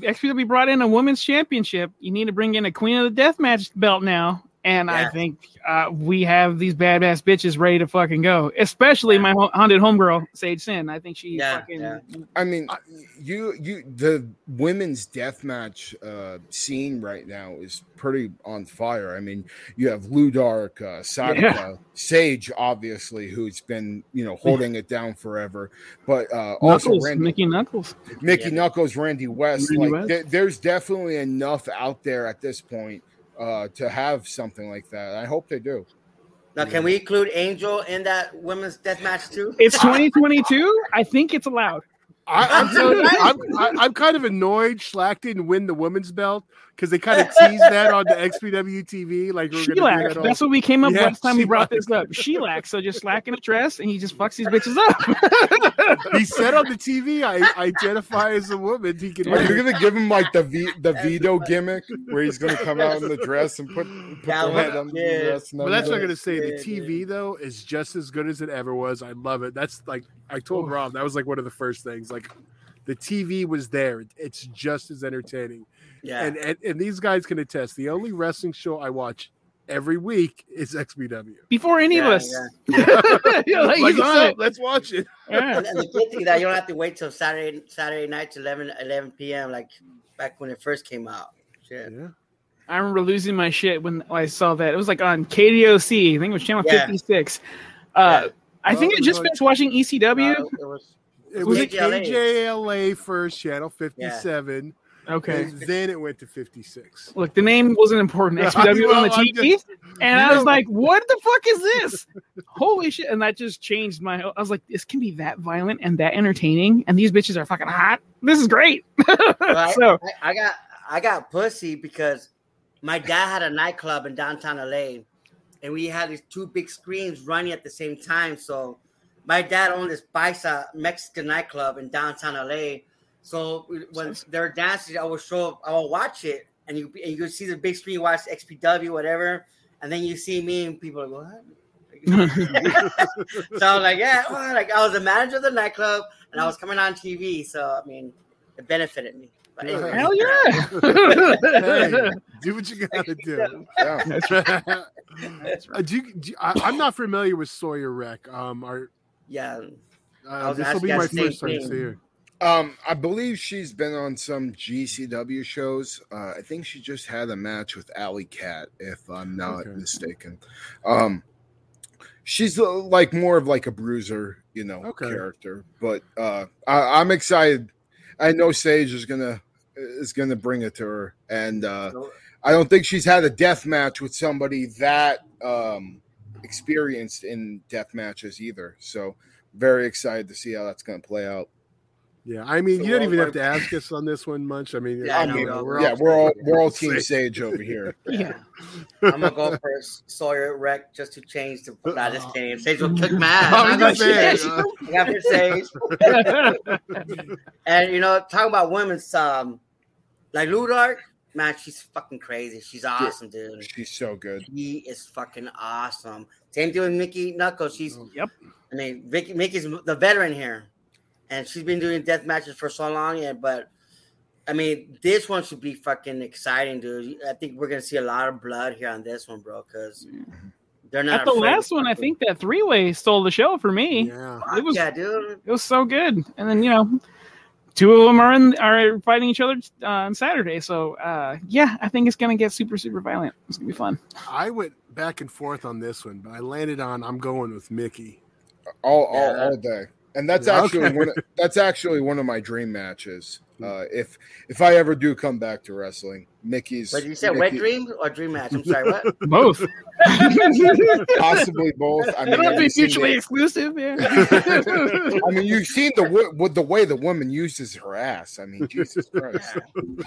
XPW brought in a women's championship. You need to bring in a Queen of the Deathmatch belt now, and I think uh, we have these badass bitches ready to fucking go. Especially my ho- haunted homegirl Sage Sin. I think she Yeah, fucking yeah. I mean, you you the women's deathmatch uh, scene right now is pretty on fire. I mean, you have Lou Dark, uh, Sadika, Sage, obviously, who's been you know holding it down forever, but uh, also Knuckles, Randi, Mickey Knuckles. Mickey Yeah. Knuckles, Randi West. Randi like, West. there- there's definitely enough out there at this point uh, to have something like that. I hope they do. Now, can we include Angel in that women's death match too? It's 2022. I think it's allowed. I, I'm, (laughs) telling you, I'm, I'm kind of annoyed Shlak didn't win the women's belt because they kind of teased that on the XPW TV. Like we're gonna that That's what we came up Yeah, last time we brought this up. Shlak. So just slacking a dress and he just fucks these bitches up. (laughs) he said on the TV, "I identify as a woman." He can. Are you gonna give him like the v, the Vito gimmick where he's gonna come out in the dress and put, put That the would- head under yeah. the dress? and But that's not everything? going to say the TV though is just as good as it ever was. I love it. That's like I told Rob that was like one of the first things. Like the TV was there. It's just as entertaining. Yeah. And, and and these guys can attest. The only wrestling show I watch every week is XPW. Before any Yeah, of us. yeah. (laughs) Yeah, like, Like, he's on "Oh, it. let's watch it. (laughs) Yeah. and, and the good thing that you don't have to wait till Saturday Saturday night to 11, 11 p.m. like back when it first came out. Shit. Yeah. I remember losing my shit when I saw that. It was like on KDOC. I think it was channel Yeah. 56. Uh, Yeah. I think Oh, I just like- finished watching ECW. Uh, it was It Was was it KJLA? KJLA first, channel 57. Okay. And then it went to 56. Look, the name wasn't important. (laughs) XPW Well, on the I'm TV. just- and you I was like, what the fuck is this? Holy shit. And that just changed my. I was like, this can be that violent and that entertaining. And these bitches are fucking hot. This is great. Right. (laughs) so, I, I got I got pussy because my dad had a nightclub in downtown LA, and we had these two big screens running at the same time. So my dad owned this Paisa Mexican nightclub in downtown LA. So when they're dancing, I will show up, I will watch it, and you and you could see the big screen, you watch XPW, whatever, and then you see me, and people are like, what? (laughs) so I was like, yeah, well, like I was the manager of the nightclub, and I was coming on TV. So I mean, it benefited me. But anyway, hell yeah. Hey, do what you got to do. Yeah. That's right. Uh, do you, do you- I, I'm not familiar with Sawyer Wreck. Um, are Yeah, uh, this will be my first time to see her. Um, I believe she's been on some GCW shows. Uh, I think she just had a match with Allie Kat, if I'm not Okay. mistaken. Um, she's uh, like more of like a bruiser, you know, Okay. character. But uh, I, I'm excited. I know Sage is gonna is gonna bring it to her, and uh, I don't think she's had a death match with somebody that um, experienced in death matches either. So very excited to see how that's gonna play out. Yeah, I mean, So you don't even my- have to ask us on this one much. I mean, Yeah, I I know, we all- we're yeah, all we're all we're all (laughs) team Sage over here. (laughs) Yeah. I'm gonna go for Sawyer Wreck just to change the. Nah, just kidding. Sage will kick (laughs) my I ass. was I'm gonna gonna say, say- I got for Sage. And you know, talking about women's, um, like Ludark, man, she's fucking crazy. She's awesome, dude. She's so good. He is fucking awesome. Same thing with Mickey Knuckles. She's, Yep. I mean, Vicky, Mickey's the veteran here, and she's been doing death matches for so long. Yeah, but I mean, this one should be fucking exciting, dude. I think we're gonna see a lot of blood here on this one, bro, because they're not. At the last one, I think that three way stole the show for me. yeah. it was- yeah, dude. It was so good. And then you know, two of them are in, are fighting each other uh, on Saturday. So uh, yeah, I think it's gonna get super super violent. It's gonna be fun. I went back and forth on this one, but I landed on I'm going with Mickey. all all, Yeah. all day. And that's Yeah, actually okay. one of, that's actually one of my dream matches. Uh, if if I ever do come back to wrestling, Mickey's But you said wet dream or dream match? I'm sorry, what? (laughs) Both. (laughs) possibly both. I mean, It'll have be mutually the- exclusive. Yeah. (laughs) I mean, you've seen the with the way the woman uses her ass. I mean, Jesus Christ. Dude, Well,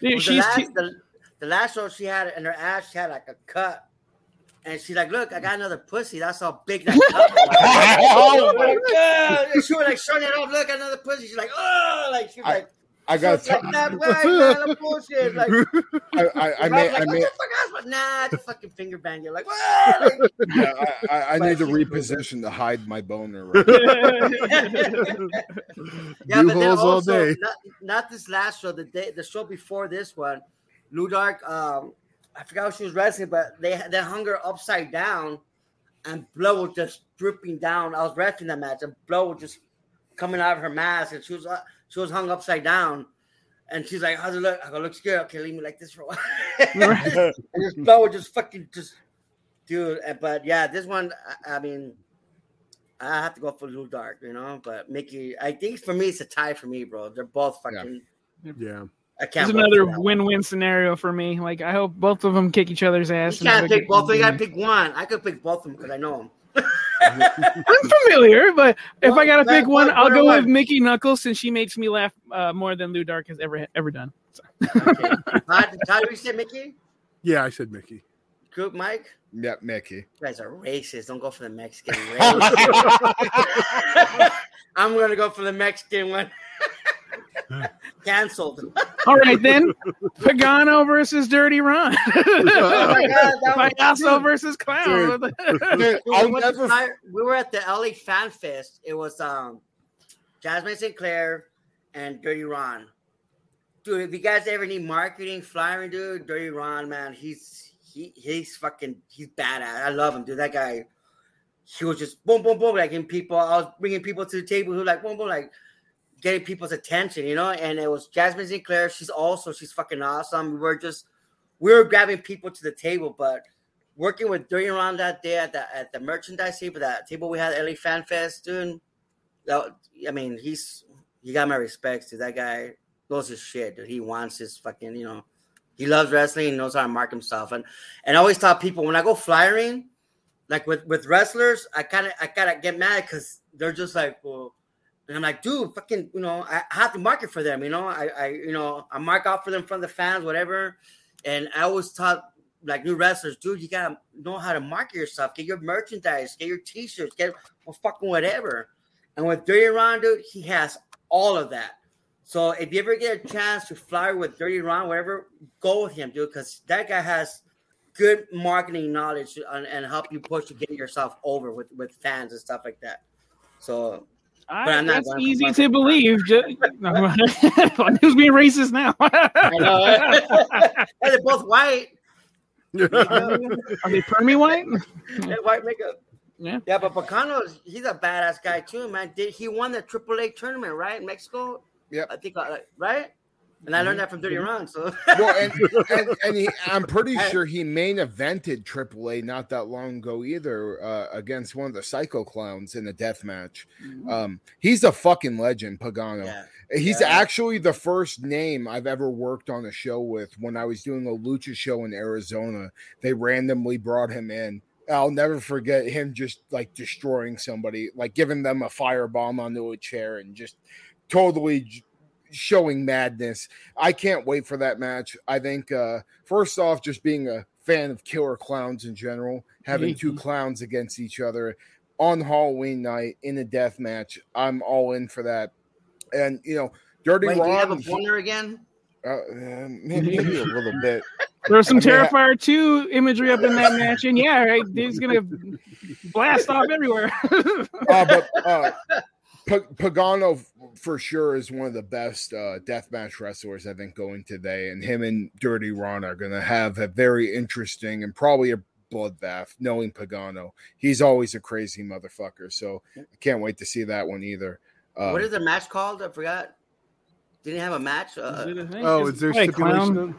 the, she's last, the, the last show she had in her ass, she had like a cut. And she's like, Look, I got another pussy. That's how big that (laughs) cut was. (laughs) oh my God. And she was like showing it off. Look, another pussy. She's like, Oh, like, she was I- like, I got. "Just like that way, (laughs) man. Bullshit. Like, I, I, I I may. like, I what the fuck nah, it's a fucking finger bang. You're like, "Whoa," like, Yeah, I, I, I need to reposition to hide my boner. Right Yeah, New but then holes all also day. not, not this last show, the day the show before this one, Ludark, um, I forgot what she was wrestling, but they they hung her upside down and blood was just dripping down. I was wrestling that match and blood was just coming out of her mask and she was uh, she was hung upside down. And she's like, How's it look? I go, looks good. Okay, leave me like this for a while. (laughs) and this blood was just fucking just dude. But yeah, this one, I, I mean, I have to go for Lou Dark, you know. But Mickey, I think for me, it's a tie for me, bro. They're both fucking. Yeah. I can't. It's another for that one. win-win scenario for me. Like I hope both of them kick each other's ass. You can't pick good- both. You gotta pick one. I could pick both of them because I know them. (laughs) I'm familiar, but if Well, I gotta pick one, I'll go are with? Mickey Knuckles since she makes me laugh uh, more than Lou Dark has ever ever done. So. Okay. How, how do we say Mickey? Yeah, I said Mickey. Group Mike? yeah, Mickey. You guys are racist. Don't go for the Mexican (laughs) race. (laughs) I'm gonna go for the Mexican one. (laughs) Cancelled. All right then, Pagano versus Dirty Ron. Oh my God, that was- Payaso versus Clown. Dude, (laughs) We I'll went never. Fly- we were at the LA Fan Fest. It was um Jasmine St. Clair and Dirty Ron. Dude, if you guys ever need marketing, flyering, dude, Dirty Ron, man, he's he he's fucking he's badass. I love him, dude. That guy, he was just boom, boom, boom, like in people. I was bringing people to the table who were like boom, boom, like getting people's attention, you know. And it was Jasmine St. Clair. She's also she's fucking awesome. We were just we were grabbing people to the table, but working with Dirty Ron that day at the at the merchandise table, that table we had LA Fan Fest, dude. That, I mean, he's he got my respects, dude. That guy knows his shit, dude. He wants his fucking, you know, he loves wrestling, he knows how to mark himself. And and I always tell people when I go flyering, like with with wrestlers, I kind of I gotta get mad because they're just like, well, and I'm like, dude, fucking, you know, I, have to market for them, you know, I I you know I mark out for them from the fans, whatever. And I always taught like new wrestlers, dude, you gotta know how to market yourself. Get your merchandise, get your t-shirts, get well, fucking whatever. And with Dirty Ron, dude, he has all of that. So if you ever get a chance to fly with Dirty Ron, whatever, go with him, dude, because that guy has good marketing knowledge and, and help you push to get yourself over with with fans and stuff like that. So I- But I'm not that's going easy to believe. Just, (laughs) (laughs) who's being racist now? (laughs) I know. and they're both white. Are they permy white? Yeah, white makeup. Yeah. Yeah, but Pagano, he's a badass guy too, man. Did he won the AAA tournament, right? In Mexico? Yeah, I think, uh, right? And I learned that from Dirty Ron. So, well, and, and, (laughs) and he, I'm pretty sure he main evented AAA not that long ago either uh, against one of the Psycho Clowns in a death match. Um, he's a fucking legend, Pagano. yeah. He's Yeah. actually the first name I've ever worked on a show with. When I was doing a lucha show in Arizona, they randomly brought him in. I'll never forget him just like destroying somebody, like giving them a firebomb onto a chair and just totally showing madness. I can't wait for that match. I think uh first off, just being a fan of killer clowns in general, having two Mhm. clowns against each other on Halloween night in a death match, I'm all in for that. And you know, Dirty Wait, do you have a Ron, pointer again? uh, maybe, maybe a little bit. There's some I mean, I- Terrifier 2 imagery up in that match, and yeah, right, he's gonna (laughs) blast off everywhere. Uh, but uh, P- Pagano for sure is one of the best uh, deathmatch wrestlers I think going today, and him and Dirty Ron are going to have a very interesting and probably a bloodbath. Knowing Pagano, he's always a crazy motherfucker, so I can't wait to see that one either. Uh, what is the match called? I forgot. Didn't he have a match? Uh, Oh, is there Hey, stipulation?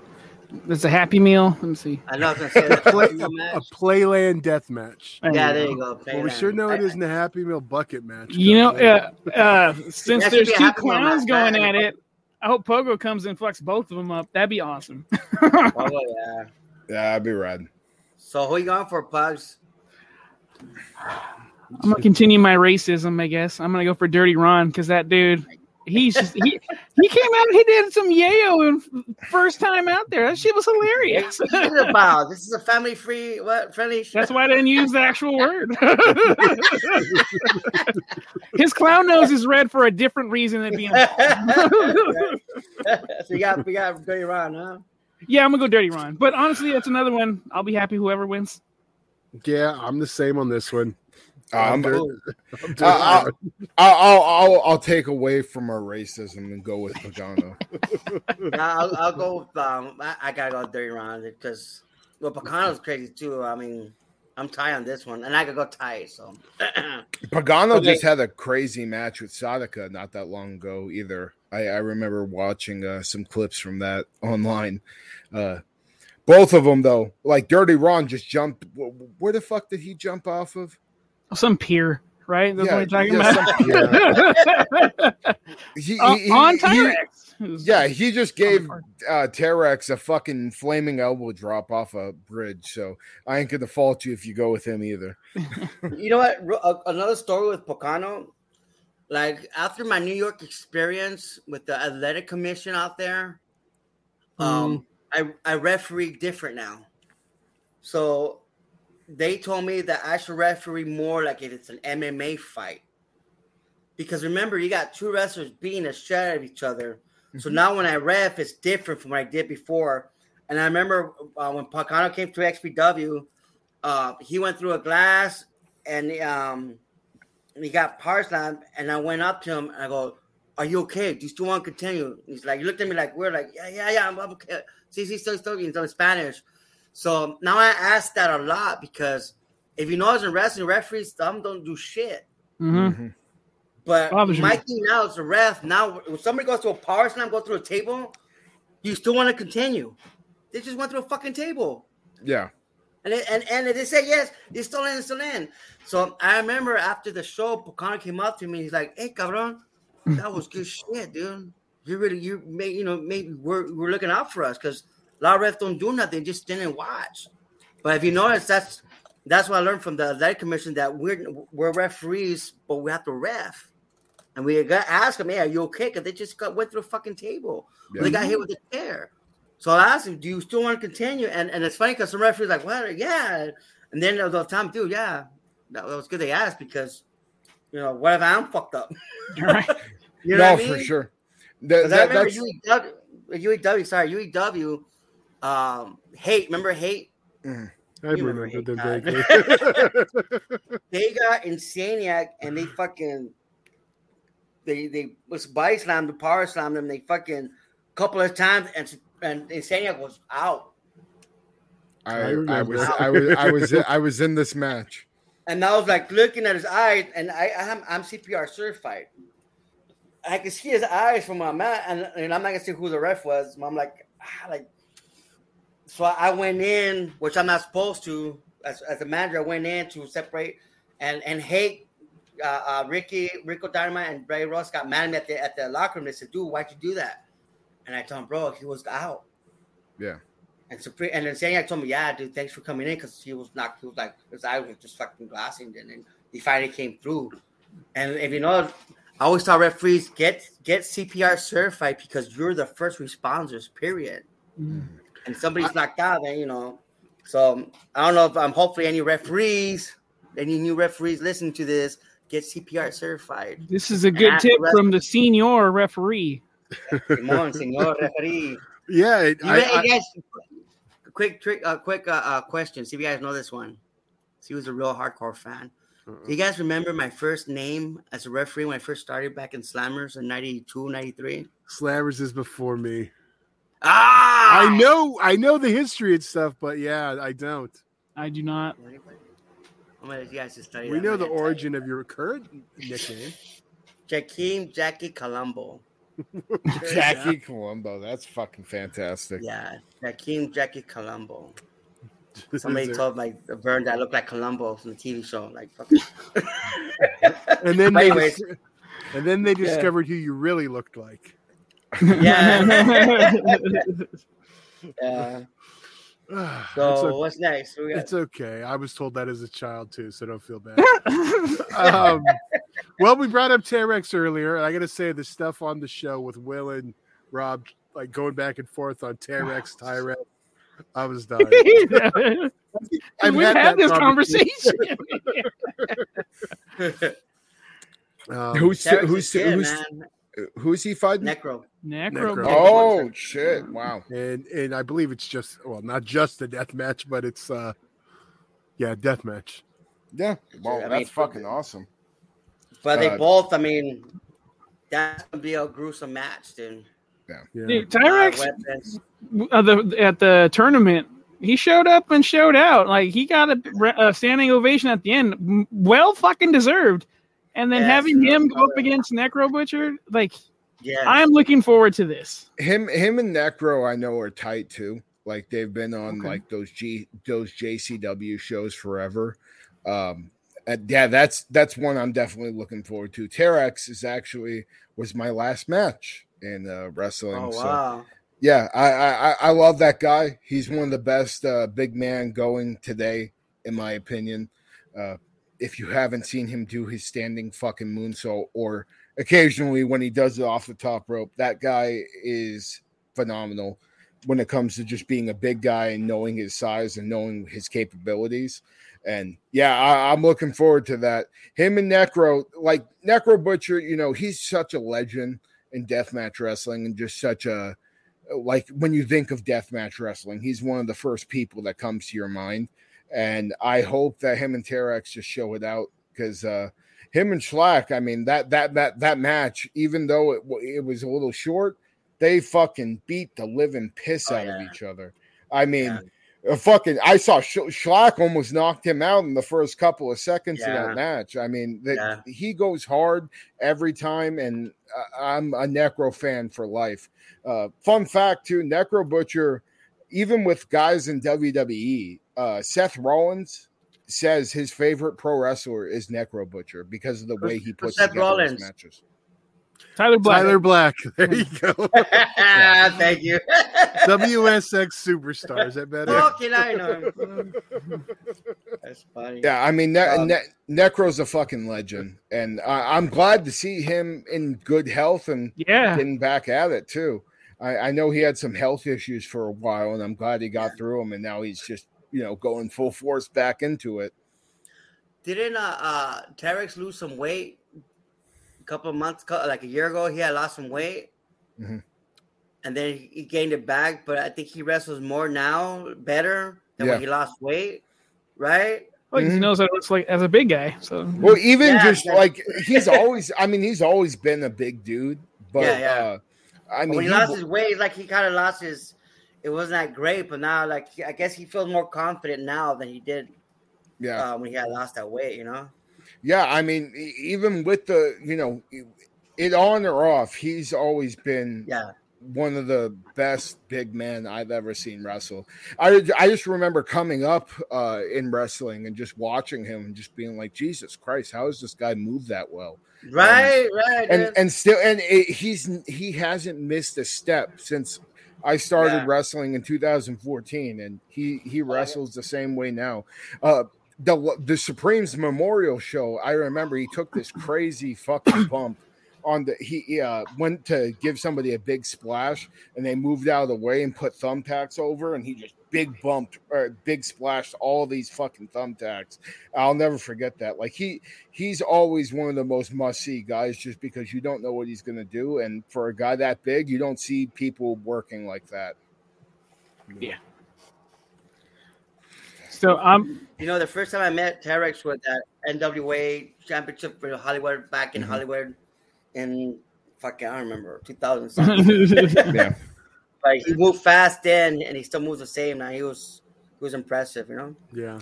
Clown. on- There's a Happy Meal. Let me see. I know I was gonna say that. Play, Play, (laughs) a, a Playland death match. Yeah, there you go. Well, we sure know it I- isn't a Happy Meal bucket match. You know, uh, uh, since there's two clowns going at it, I hope Pogo comes and fucks both of them up. That'd be awesome. (laughs) Oh, yeah. yeah, I'd be rad. So who you going for, Pugs? I'm gonna continue my racism, I guess. I'm gonna go for Dirty Ron because that dude, he's just he he came out and he did some yayo and first time out there. That shit was hilarious. What is it about? This is a family free, what friendly? That's why I didn't use the actual word. (laughs) His clown nose is red for a different reason than being. (laughs) so you got we got Dirty Ron, huh? yeah, I'm gonna go Dirty Ron. But honestly, that's another one. I'll be happy whoever wins. yeah, I'm the same on this one. Dirty- I'll, I'm I'll, (laughs) I'll, I'll, I'll take away from our racism and go with Pagano. (laughs) I'll, I'll go with um. I, I gotta go with Dirty Ron because well, Pagano's crazy too. I mean, I'm tight on this one, and I could go tight. So (clears throat) Pagano Okay. just had a crazy match with Sadika not that long ago either. I, I remember watching uh, some clips from that online. Uh, both of them though, like Dirty Ron just jumped. Where the fuck did he jump off of? Some peer, right? That's Yeah, what you're talking yeah, about. (laughs) He, Uh, he- he- on he- T-Rex. Yeah, he just gave card. uh, Terex a fucking flaming elbow drop off a bridge. So I ain't gonna fault you if you go with him either. (laughs) you know what? Ro- uh, Another story with Pagano. Like after my New York experience with the athletic commission out there, um, I I referee different now. So they told me that I should referee more like if it's an MMA fight. Because remember, you got two wrestlers beating the shit out of each other. So now when I ref, it's different from what I did before. And I remember uh, when Pagano came to XPW, uh, he went through a glass and um, he got power slammed. And I went up to him and I go, "Are you okay? Do you still want to continue?" He's like, he looked at me like we're like, "Yeah, yeah, yeah, I'm, I'm okay." See, see, still, he's in Spanish. So now I ask that a lot because if you know notice in wrestling, referees some don't do shit. Mhm. But Bothers my me. thing now is the ref. Now, when somebody goes to a power slam, go through a table, you still want to continue. They just went through a fucking table. Yeah. And it, and and they say yes, it's still in, it's still in. So I remember after the show, Pagano came up to me. He's like, "Hey, cabron, that was good shit, dude. You really, you may, you know, maybe we're we're looking out for us because a lot of refs don't do nothing, just stand and watch. But if you notice, that's that's what I learned from the athletic commission that we're we're referees, but we have to ref. And we got ask them, "Hey, are you okay?" Because they just got went through a fucking table. Or They got hit with a chair. So I asked him, "Do you still want to continue?" And and it's funny because some referees like, "What? Yeah." And then there was a time, dude, yeah, that was good. They asked because, you know, what if I'm fucked up? (laughs) Right. You know no, what I mean? for sure. That, 'Cause I that- remember that's UEW, UEW, sorry, UEW, um, hate. Remember hate? I You remember remember them Hate vaguely. (laughs) They got Insaniac and they fucking they they was body slammed, the power slammed them. They fucking couple of times and and Insaniac was out. I, I I, remember. was I was I was I was in this match. And I was like looking at his eyes, and I, I'm, I'm CPR certified. I could see his eyes from my I'm and, and I'm not gonna say who the ref was. but I'm like, ah, like. So I went in, which I'm not supposed to. As, as a manager, I went in to separate, and and Hake, uh, uh, Ricky, Rico Dynamite, and Bray Ross got mad at me at the at the locker room. They said, "Dude, why'd you do that?" And I told him, "Bro, he was out." Yeah. And so, and then saying, I told me, "Yeah, dude, thanks for coming in," because he was not, he was like, his eye was just fucking glassing, and then he finally came through. And if you know, I always tell referees get get CPR certified because you're the first responders. Period. And somebody's knocked out, then you know. So I don't know if I'm. hopefully, any referees, any new referees listening to this, get CPR certified. This is a good tip ref- from the senior referee. Simón, señor referee. Yeah, it, You I, hey, I- guys, quick trick, uh, quick uh, uh, question. See if you guys know this one. See who's a real hardcore fan. Do you guys remember my first name as a referee when I first started back in Slammers in 92, 93? Slammers is before me. Ah! I know, I know the history and stuff, but yeah, I don't. I do not. I'm gonna you guys just study We that know the and tell you. origin of your current nickname. Jakeem Jackie Colombo. (laughs) Jackie Colombo, that's fucking fantastic. Yeah, Jakeem Jackie Colombo. This (laughs) Somebody is a- told my Vern that I looked like Columbo from the TV show. Like, fucking. (laughs) and then they anyways. and then they discovered who you really looked like. Yeah. (laughs) yeah. It's So okay. what's next? We got- It's okay. I was told that as a child too, so don't feel bad. (laughs) um, well, we brought up T-Rex earlier, and I got to say the stuff on the show with Will and Rob, like going back and forth on T-Rex, (laughs) Tyrex. I was dying. I've We've had had, this conversation. conversation. Um, Who's Terrence who's is good, who's man. who's he fighting? Necro. Necro. Necro. Oh shit! Wow. and and I believe it's just well, not just a death match, but it's uh, yeah, death match. Yeah. Wow, I mean, that's fucking awesome. But they Uh, both, I mean, that's gonna be a gruesome match, dude. Yeah, Dude, Uh, Tyrex uh, the, at the tournament, he showed up and showed out. Like he got a, a standing ovation at the end, well fucking deserved. And then Yes, having him go up against Necro Butcher, like Yeah. I'm looking forward to this. Him him and Necro I know are tight too. Like they've been on Okay. like those G those JCW shows forever. Um and yeah, that's that's one I'm definitely looking forward to. Terex is actually was my last match in uh, wrestling. oh so wow. yeah, I, I I- I love that guy. He's one of the best uh, big man going today, in my opinion. Uh, if you haven't seen him do his standing fucking moonsault, or occasionally when he does it off the top rope, that guy is phenomenal when it comes to just being a big guy and knowing his size and knowing his capabilities. And yeah, I, I'm looking forward to that. Him and Necro, like Necro Butcher, you know, he's such a legend in deathmatch wrestling and just such a like when you think of deathmatch wrestling, he's one of the first people that comes to your mind. And I hope that him and Terex just show it out because uh, him and Shlak, I mean that that that that match, even though it it was a little short, they fucking beat the living piss Oh, out of each other. I mean, Yeah. uh, fucking, I saw Sch- Shlak almost knocked him out in the first couple of seconds of that match. I mean, that Yeah. he goes hard every time, and uh, I'm a Necro fan for life. Uh, fun fact too, Necro Butcher, even with guys in WWE, uh, Seth Rollins says his favorite pro wrestler is Necro Butcher because of the way he puts Seth together his Rollins? matches. Tyler Black. Tyler Black. (laughs) There you go. (laughs) Thank you. (laughs) WSX superstar. Is that better? Fucking I know. That's funny. Yeah, I mean, ne- Um, ne- Necro's a fucking legend, and I- I'm glad to see him in good health and Yeah. getting back at it too. I, I know he had some health issues for a while, and I'm glad he got through them, and now he's just you know going full force back into it. Didn't uh, uh Terex lose some weight a couple of months, like a year ago? He had lost some weight, Mhm. and then he he gained it back. But I think he wrestles more now, better than Yeah. when he lost weight, right? Well, he Mhm. knows what it looks like as a big guy. So Well, even Yeah, just yeah. like he's (laughs) always, I mean, he's always been a big dude, but Yeah, yeah. Uh, I But mean, when he he lost w- his weight, like he kind of lost his it wasn't that great. But now, like, I guess he feels more confident now than he did Yeah. uh, when he had lost that weight. You know. Yeah, I mean, even with the, you know, it on or off, he's always been Yeah. one of the best big men I've ever seen wrestle. I I just remember coming up uh, in wrestling and just watching him and just being like, Jesus Christ, how does this guy move that well? Right. right. And dude. and still, and it, he's he hasn't missed a step since I started Yeah. wrestling in 2014, and he he wrestles the same way now. Uh, the the Supremes Memorial Show, I remember he took this crazy fucking bump on the he he, uh, went to give somebody a big splash, and they moved out of the way and put thumbtacks over, and he just big bumped or big splashed all these fucking thumbtacks. I'll never forget that. Like he he's always one of the most must see guys, just because you don't know what he's gonna do, and for a guy that big, you don't see people working like that. Yeah. So I'm You know, the first time I met T-Rex was at NWA Championship for Hollywood back in Mhm. Hollywood in fucking I don't remember 2000 (laughs) something. Yeah. (laughs) but he moved fast then, and he still moves the same now. He was he was impressive, you know. Yeah.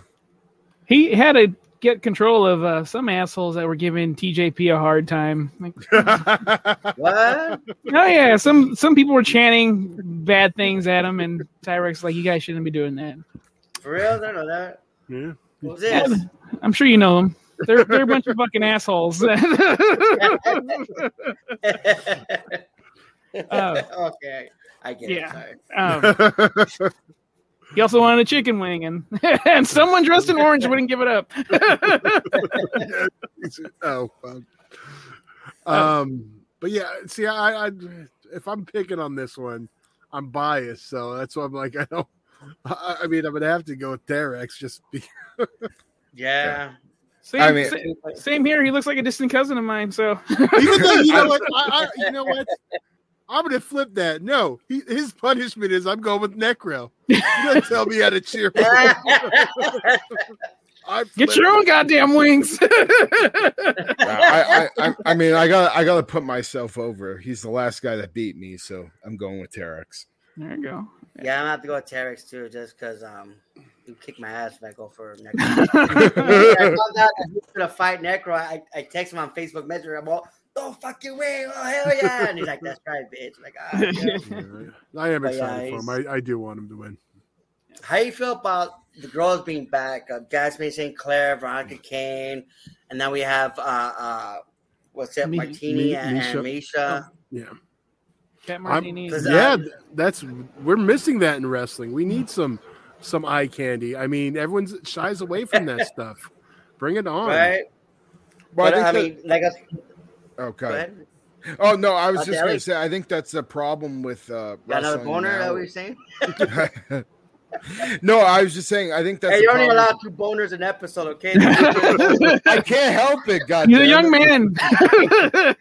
he had to get control of uh, some assholes that were giving TJP a hard time. Like, (laughs) What? oh yeah, some some people were chanting bad things at him, and Tyrex like, you guys shouldn't be doing that. For real? I don't know that. yeah. What was this? I'm sure you know them. They're they're a bunch of fucking assholes. (laughs) okay, I get yeah. it. Sorry. um, he also wanted a chicken wing, and (laughs) and someone dressed in orange wouldn't give it up. (laughs) oh, well. um, but yeah, see, I, I, if I'm picking on this one, I'm biased, so that's why I'm like, I don't. I, I mean, I'm gonna have to go with Terex just be, Yeah. Same, I mean- sa- same here. He looks like a distant cousin of mine. So even though you know what, I, I, (laughs) you know what, I'm gonna flip that. No, he, his punishment is I'm going with Necro. You don't tell me how to cheer. (laughs) I get your own goddamn wings. (laughs) I, I, I, I mean, I got, I got to put myself over. He's the last guy that beat me, so I'm going with Terex. there you go. yeah, I'm gonna have to go with T-Rex too, just because um, you kick my ass if I go for (laughs) Necro. yeah, I found out that he was gonna fight Necro. I, I text him on Facebook Messenger. I'm all, "Oh fuck your way! Oh hell yeah!" And he's like, "That's right, bitch." Like, ah, (laughs) yeah. Yeah, I am But excited yeah, for him. I, I do want him to win. How you feel about the girls being back? Uh, Jasmine St. Clair, Veronica Caine, and now we have uh, uh, what's it, Mi- Martini Mi- and, and Misha. Misha. Yeah, Cat Martini. Yeah. That's we're missing that in wrestling. We need some some eye candy. I mean, everyone's shies away from that (laughs) stuff. Bring it on. Right, Well, but I, think mean, like, I, okay. ahead. Oh no, I was Uh, just going to say I think that's the problem with uh, Got another boner? That what you're saying? (laughs) (laughs) no, I was just saying I think that's Hey, the you're only problem. allowed two boners an episode, okay? (laughs) I can't help it. God, you're a young man.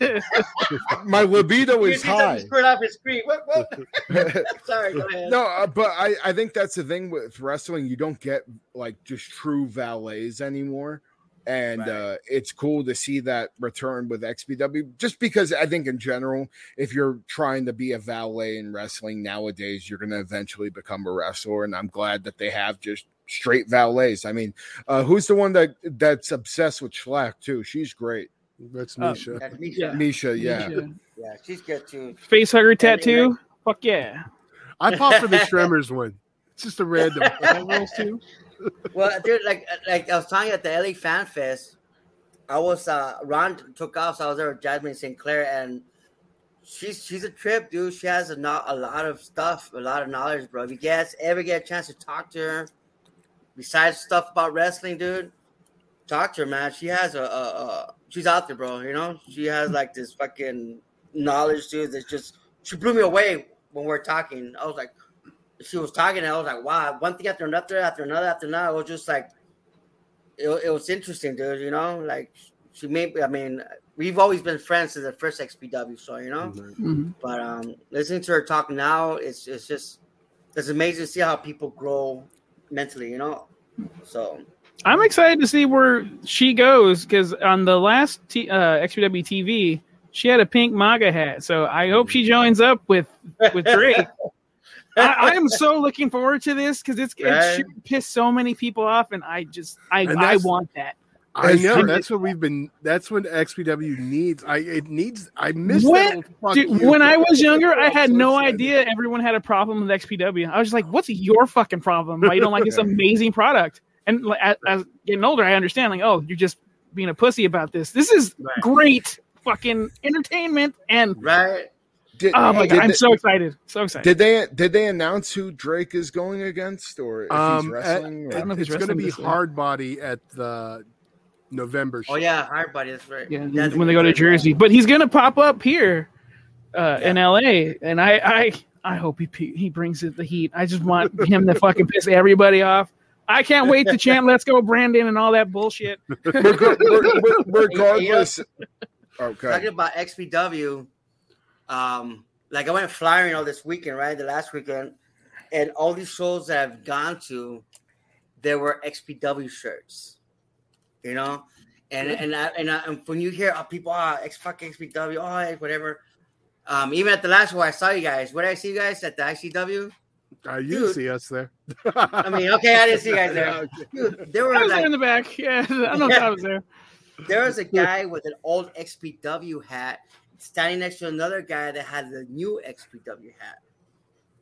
(laughs) My libido You is see high. squirt off his screen. What? What? (laughs) Sorry, go ahead. no, uh, but I, I think that's the thing with wrestling. You don't get like just true valets anymore. And Right. uh, it's cool to see that return with XPW just because I think, in general, if you're trying to be a valet in wrestling nowadays, you're going to eventually become a wrestler. And I'm glad that they have just straight valets. I mean, uh, who's the one that that's obsessed with Shlak, too? She's great. That's Uh, Misha. That's Misha. Yeah. Misha, yeah. Yeah, she's good too. Face hugger Yeah, they tattoo. Fuck yeah. I pop for the (laughs) Tremors one. It's just a random. (laughs) Well, dude, like like I was telling you at the LA Fan Fest, I was uh Ron took off, so I was there with Jasmine St. Clair, and she's she's a trip, dude. She has a not a lot of stuff, a lot of knowledge, bro. If you guys ever get a chance to talk to her, besides stuff about wrestling, dude, talk to her, man. She has a, a, a she's out there, bro. You know, she has like this fucking knowledge, dude. That's just she blew me away when we are talking. I was like, she was talking, and I was like, wow, one thing after another, after another, after another. It was just like, it, it was interesting, dude. You know, like she made. I mean, we've always been friends since the first XPW show, you know. Mhm. But um, listening to her talk now, it's it's just it's amazing to see how people grow mentally, you know. So I'm excited to see where she goes because on the last T, uh, XPW TV, she had a pink MAGA hat. So I hope she joins up with with Drake. (laughs) I, I am so looking forward to this because it's Right. it should piss so many people off, and I just I I want that. I know that's what we've been. That's what XPW needs. I it needs. I miss When- that. fuck Dude, when I was younger, I had so no excited. idea everyone had a problem with XPW. I was just like, "What's your fucking problem? Why you don't like this (laughs) amazing product?" And like, as, as getting older, I understand. Like, oh, you're just being a pussy about this. This is Right. great fucking entertainment, and right? Did, oh my god, I'm they, so excited, so excited. did they did they announce who Drake is going against, or if Um, he's wrestling? I don't know if he's it's going to be this year. hard body at the November. Oh yeah, hard body. That's right. Yeah, That's when they go to. Jersey, but he's gonna pop up here uh, in LA, and I, I, I hope he he brings it the heat. I just want him to fucking piss everybody off. I can't wait to chant "Let's go, Brandon" and all that bullshit. Reg- reg- reg- (laughs) regardless. Okay. Talking about XPW, um, like I went flying all this weekend, right? The last weekend, and all these shows that I've gone to, there were XPW shirts, you know, and and I, and, I, and when you hear oh, people, oh, X fuck XPW, oh, whatever. Um, even at the last one, I saw you guys. What did I see you guys at the ICW? Uh, you Dude. see us there. I mean, okay, I didn't see you guys there. (laughs) Dude, there I were was there in the back. (laughs) Yeah, I know I was there. (laughs) there was a guy with an old XPW hat standing next to another guy that had the new XPW hat.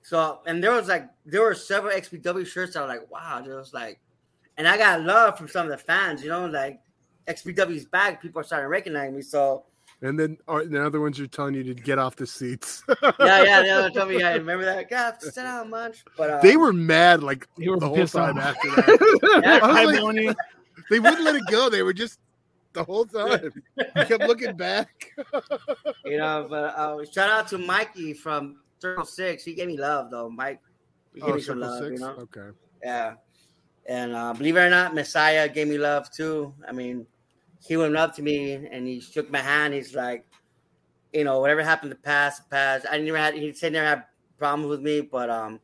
So, and there was like, there were several XPW shirts. I was like, wow, there was like, and I got love from some of the fans, you know, like XPW's back. People are starting to recognize me. So, And then uh, the other ones are telling you to get off the seats. (laughs) yeah, yeah, the other told me, yeah, remember that? God, sit down, much. But uh, they were mad like They were the whole time off. after (laughs) that. Yeah, I was like- they wouldn't let it go. They were just the whole time. You kept looking back. (laughs) you know, but uh, shout out to Mikey from Circle Six. He gave me love, though. Mike, he gave Oh, me some love, Six? you know. Okay. Yeah. And uh, believe it or not, Messiah gave me love too. I mean, he went up to me and he shook my hand. He's like, you know, whatever happened to past, past. I never had. He said never had problems with me, but um,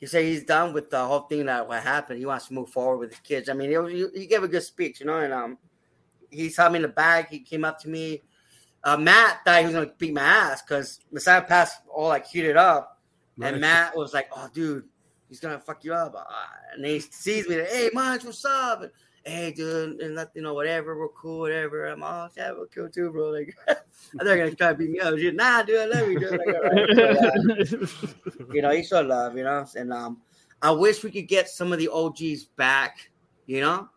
he said he's done with the whole thing that what happened. He wants to move forward with his kids. I mean, he, he gave a good speech, you know, and um, he saw me in the back. He came up to me. Uh, Matt thought he was gonna beat my ass because Messiah passed all like heated up. Right. And Matt was like, "Oh, dude, he's gonna fuck you up." Uh, And he sees me, like, "Hey, Munch, what's up?" And, hey, dude, and nothing, you know, whatever, we're cool, whatever. I'm all, yeah, we're cool too, bro. Like, (laughs) they're gonna try to beat me up. Dude, nah, dude, I love you, dude. Like, right. But, uh, (laughs) you know, he showed love, you know, and um, I wish we could get some of the OGs back, you know,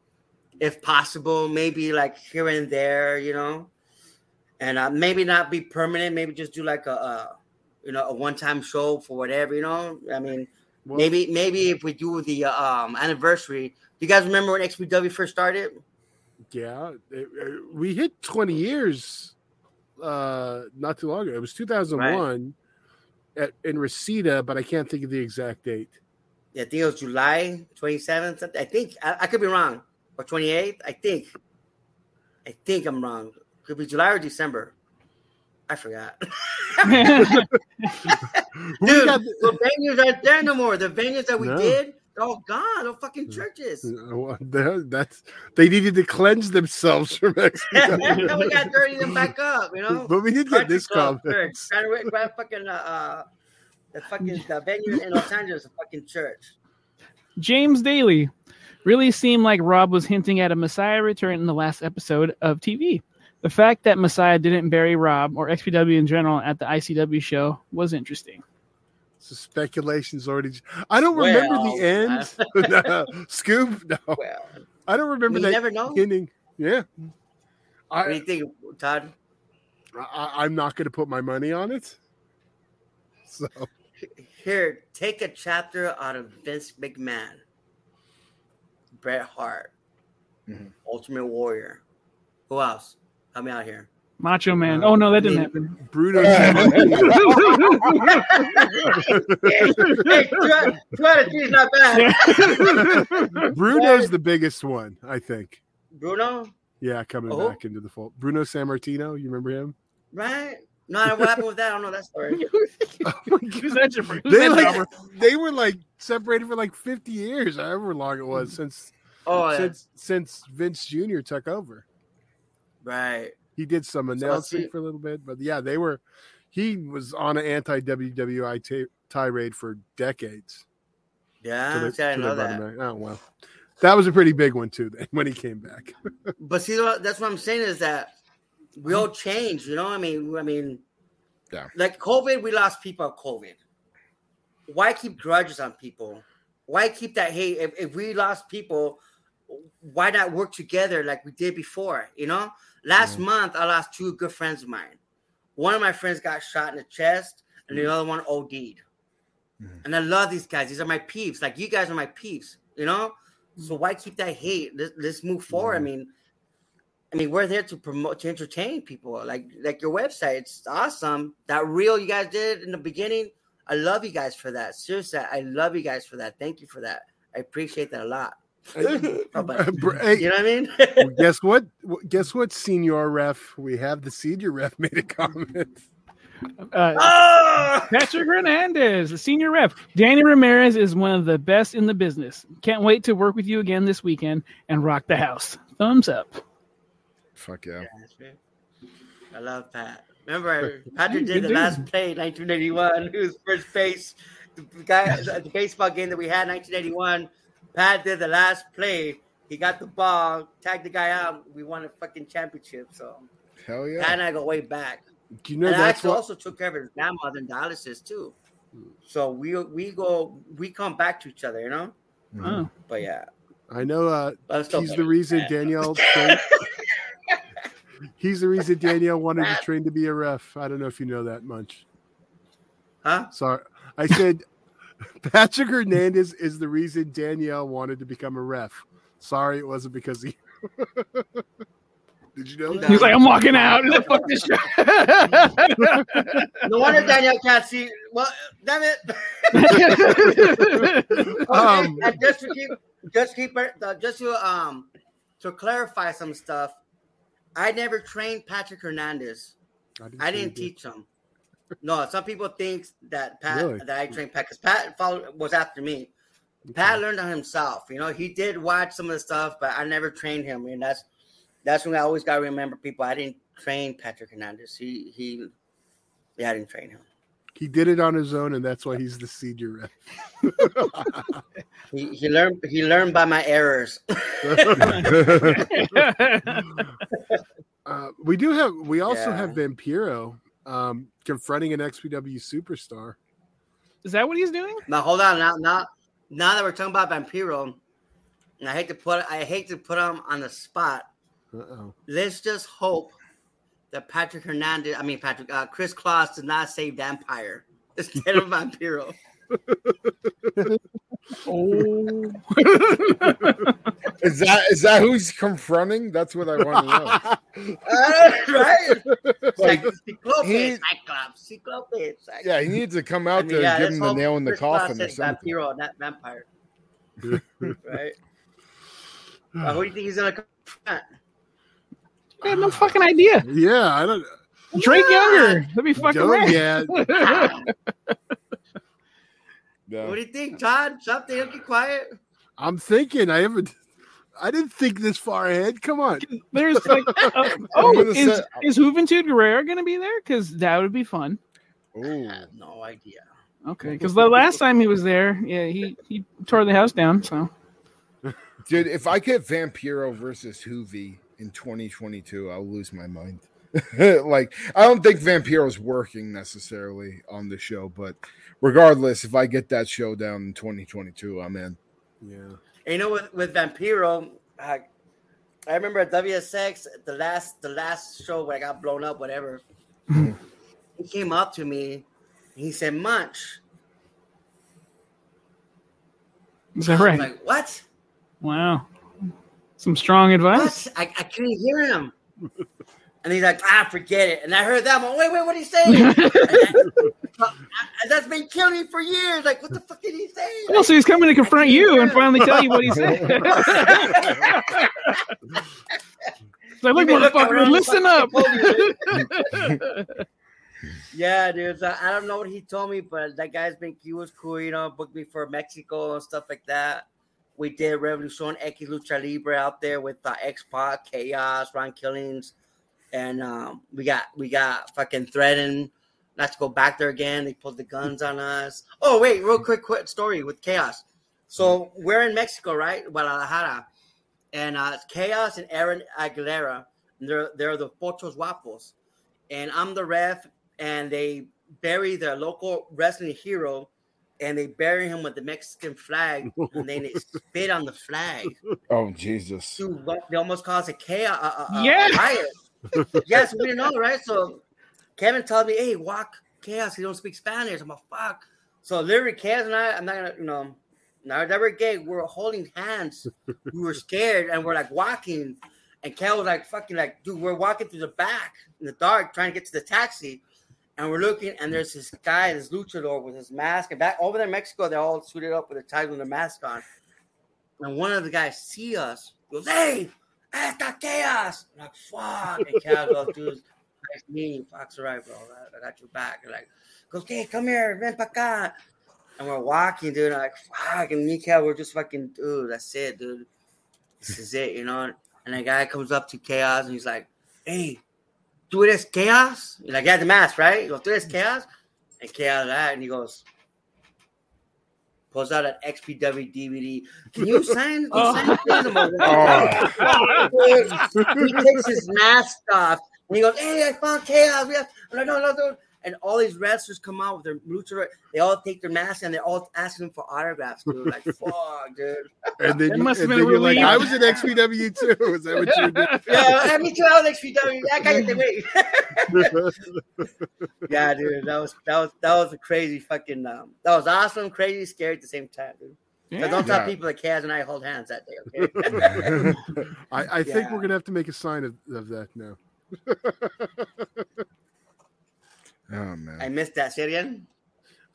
if possible, maybe like here and there, you know, and uh, maybe not be permanent, maybe just do like a, a you know, a one-time show for whatever, you know. I mean, Well, maybe maybe if we do the uh, um anniversary. Do you guys remember when XPW first started? Yeah, it- it- we hit 20 years uh not too long ago. It was 2001 at in Reseda, but I can't think of the exact date. Yeah, I think it was July 27th. something. I think I, I could be wrong, or 28th. I think. I think I'm wrong. Could be July or December. I forgot. (laughs) Dude, got the venues aren't there no more. The venues that we No. did, they're all gone. They're fucking churches. the- the- that's they needed to cleanse themselves from (laughs) we XPW. got dirty them back up, you know. but we did get Country this club, comment. church. Trying to grab fucking uh, uh, the fucking the venue in Los Angeles, a fucking church. James Daly really seemed like Rob was hinting at a Messiah return in the last episode of TV. The fact that Messiah didn't bury Rob or XPW in general at the ICW show was interesting. So speculation's already. I don't remember Well, the end. (laughs) No, Scoop, no, Well, I don't remember we that never know. ending. Yeah, What do I, you think, Todd? I I'm not going to put my money on it. So Here, take a chapter out of Vince McMahon, Bret Hart, Mhm. Ultimate Warrior. Who else? Help me out here. Macho Man. Oh no, that didn't happen. Bruno. hey, two out two out of three is not bad. Bruno's the biggest one, I think. Bruno, Yeah, coming Oh. back into the fold. Bruno Sammartino, you remember him? right? No, what happened with that? I don't know that story. Who's that? Who's They that like they were like separated for like 50 years, however long it was since Oh, yeah. since since Vince Jr. took over. right. He did some announcing see- for a little bit, but yeah, they were he was on an anti WWI ta- tirade for decades. Yeah, till they- see, I know that. back. Oh well, that was a pretty big one too. Then (laughs) when he came back, (laughs) But see, that's what I'm saying is that we all change. You know, I mean, I mean, Yeah. Like COVID, we lost people of COVID. Why keep grudges on people? Why keep that hate? If, if we lost people, why not work together like we did before? You know, last mm-hmm. month I lost two good friends of mine. One of my friends got shot in the chest, and mm-hmm. the other one OD'd. Mm-hmm. And I love these guys. These are my peeps. Like you guys are my peeps. You know. So why keep that hate? Let's, let's move forward. I mean, I mean, we're there to promote, to entertain people. Like, like your website, it's awesome. That reel you guys did in the beginning, I love you guys for that. Seriously, I love you guys for that. Thank you for that. I appreciate that a lot. Oh, but- (laughs) Hey, you know what I mean? well, guess what? Guess what? Senior ref, we have the senior ref (laughs) made a comment. Uh, oh! Patrick Hernandez, the senior ref. Danny Ramirez is one of the best in the business. Can't wait to work with you again this weekend and rock the house. Thumbs up. Fuck yeah. I love Pat. Remember, Patrick did the last play in 1981. He was first base. The guy, the baseball game that we had in 1981. Pat did the last play. He got the ball, tagged the guy out. We won a fucking championship. So Hell Pat yeah. and I go way back. Do you know and I that's actually what? also took care of his grandmother in dialysis too. So we we go we come back to each other, you know. Oh. But yeah, I know. Uh, but I'm still he's better the reason than Danielle. (laughs) Trained, he's the reason Danielle wanted to (laughs) train to be a ref. I don't know if you know that much. Huh? Sorry, I said (laughs) Patrick Hernandez is the reason Danielle wanted to become a ref. Sorry, it wasn't because he. (laughs) Did you know that? He's like, I'm walking out. Fuck this shit. No wonder Danielle can't see. Well, damn it. (laughs) Okay, Um, and just to keep, just keep, it- uh, just to um, to clarify some stuff. I never trained Patrick Hernandez. I say you didn't teach him. No, some people think that Pat Really? that I trained Pat because Pat followed, was after me. Pat learned on himself. You know, he did watch some of the stuff, but I never trained him. And that's that's when I always got to remember people. I didn't train Patrick Hernandez. He he, yeah, I didn't train him. He did it on his own, and that's why he's the senior ref. He, he learned he learned by my errors. (laughs) (laughs) Uh, we do have. We also Yeah. have Vampiro um, confronting an XPW superstar. Is that what he's doing? now hold on. Now now now that we're talking about Vampiro, and I hate to put I hate to put him on the spot. Uh oh. let's just hope that Patrick Hernandez, I mean Patrick, uh, Kris Kloss did not say vampire (laughs) instead of (laughs) vampiro. Oh. Is that is that who's confronting? That's what I want to know. (laughs) Uh, right? It's like Cyclope, he- Cyclops, Cyclope. Cyclops. Yeah, he needs to come I out mean, there yeah, and give him the nail in the coffin or said something. Vampiro, not vampire. (laughs) right? Uh, who do you think he's gonna confront? I have no fucking idea. Yeah, I don't. Drake Younger. That'd be fucking Don't, yeah, (laughs) Yeah. What do you think, Todd? Something? Don't get quiet. I'm thinking. I haven't. I didn't think this far ahead. Come on. There's (laughs) like, uh, oh, gonna is say- is Juventud Guerrera going to be there? Because that would be fun. Ooh. I have no idea. Okay, because the last time he was there, yeah, he he tore the house down. So Dude, if I get Vampiro versus Hoovy in 2022, I'll lose my mind. (laughs) like, I don't think Vampiro's working necessarily on the show, but regardless, if I get that show down in 2022, I'm in. Yeah. And you know, with with Vampiro, I, I remember at WSX the last the last show where I got blown up, whatever. (laughs) he came up to me, and he said, "Munch." is that I'm right? like, "What? Wow, some strong advice. What? I, I couldn't hear him." And he's like, "Ah, forget it." And I heard that. I'm like, "Wait, wait, what did he say?" And that's been killing me for years. Like, what the fuck did he say? Well, so he's coming to confront you and finally tell you what he said. It's (laughs) (laughs) like, look, He been motherfucker, listen up. (laughs) Yeah, dude. So I don't know what he told me, but that guy's been he was cool, you know, booked me for Mexico and stuff like that. We did Revolution X Lucha Libre out there with uh, X Pac, Kaos, Ron Killings, and um, we got we got fucking threatened not to go back there again. They pulled the guns on us. Oh wait, real quick, quick story with Kaos. So we're in Mexico, right, Guadalajara, and uh, Kaos and Aaron Aguilera. They're they're the Pochos Guapos, and I'm the ref, and they bury their local wrestling hero, and they bury him with the Mexican flag, and then they (laughs) spit on the flag. Oh Jesus! Dude, they almost caused a chaos. A, a, a- Yeah. a riot. (laughs) yes, we didn't know, right? So Kevin told me, "Hey, walk Kaos. He don't speak Spanish." I'm like, "Fuck." So literally, Kaos and I, I'm not gonna, you know, now that we're gay, we're holding hands. (laughs) we were scared, and we're like walking. And Kel was like, "Fucking like, dude, we're walking through the back in the dark, trying to get to the taxi." And we're looking, and there's this guy, this luchador with his mask. And back over there in Mexico, they're all suited up with a tie and a mask on. And one of the guys see us, goes, "Hey, esta Kaos!" I'm like, "Fuck!" And Kaos goes, "Dude, nice meeting Fox. Alright, bro. I, I got your back." And like, goes, "Hey, come here, ven pa acá." And we're walking, dude. I'm like, "Fuck!" And me, Kaos, we're just fucking, dude. That's it, dude. This is it, you know. And the guy comes up to Kaos and he's like, "Hey, tú eres Kaos?" He's like, "Yeah, the mask, right?" He goes, "Tú eres Kaos?" And Kaos that, and he goes, pulls out an XPW DVD. Can you sign? Oh. (laughs) sign this? Oh. (laughs) he takes his mask off and he goes, "Hey, I found Kaos." We have, I'm like, no, no, no. And all these wrestlers come out with their luchador. They all take their masks and they're all asking for autographs, dude. Like, (laughs) fuck, dude. And then, you, must have and been then you're like. I was in XPW too. Is that what you did? (laughs) Yeah, I mean, too. I was XPW. Yeah, cállate, wait. (laughs) yeah, dude, that was that was that was a crazy fucking. Um, that was awesome, crazy, scary at the same time, dude. So Yeah. don't tell Yeah. people that Kaz and I hold hands that day, okay? I, I think Yeah. we're gonna have to make a sign of, of that now. (laughs) Oh man. I missed that. Say again.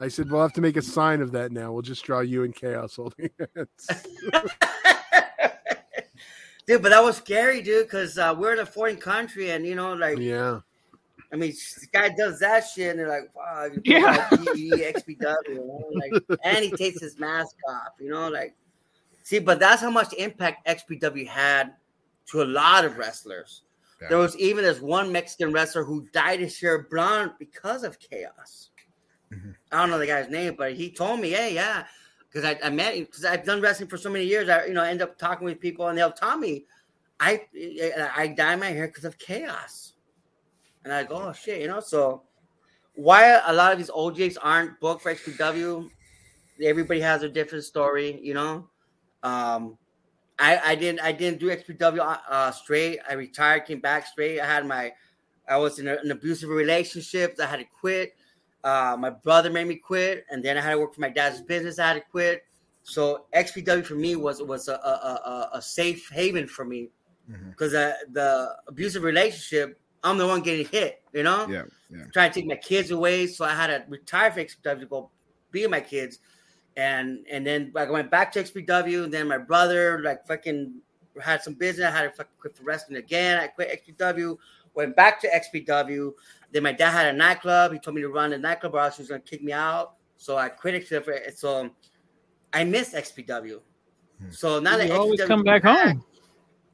I said we'll have to make a sign of that now. We'll just draw you and Kaos holding hands. (laughs) dude, but that was scary, dude, because uh, we're in a foreign country, and you know, like, yeah. I mean, this guy does that shit, and they're like, "Wow, Yeah. like XPW," you know? like, and he takes his mask off, you know, like, see, but that's how much impact XPW had to a lot of wrestlers. Yeah. There was even this one Mexican wrestler who died Sierra Blonde because of Kaos. Mhm. I don't know the guy's name, but he told me, "Hey, yeah." Because I, I met him because I've done wrestling for so many years, I you know end up talking with people and they'll tell me, I I dye my hair because of Kaos. And I go, oh shit, you know. So why a lot of these OJs aren't booked for XPW? Everybody has a different story, you know. Um, I I didn't I didn't do XPW uh, straight. I retired, came back straight. I had my I was in a, an abusive relationship. I had to quit. Uh, my brother made me quit, and then I had to work for my dad's business. I had to quit. So XPW for me was was a a, a, a safe haven for me because uh, the abusive relationship, I'm the one getting hit, you know? Yeah, yeah. Trying to take my kids away. So I had to retire from XPW to go be with my kids. And and then like, I went back to XPW. And then my brother, like, fucking had some business. I had to fucking quit for wrestling again. I quit XPW, went back to XPW. Then my dad had a nightclub. He told me to run the nightclub or else he was going to kick me out. So I quit XPW. So I missed XPW. Hmm. So now that you always XPW come back home.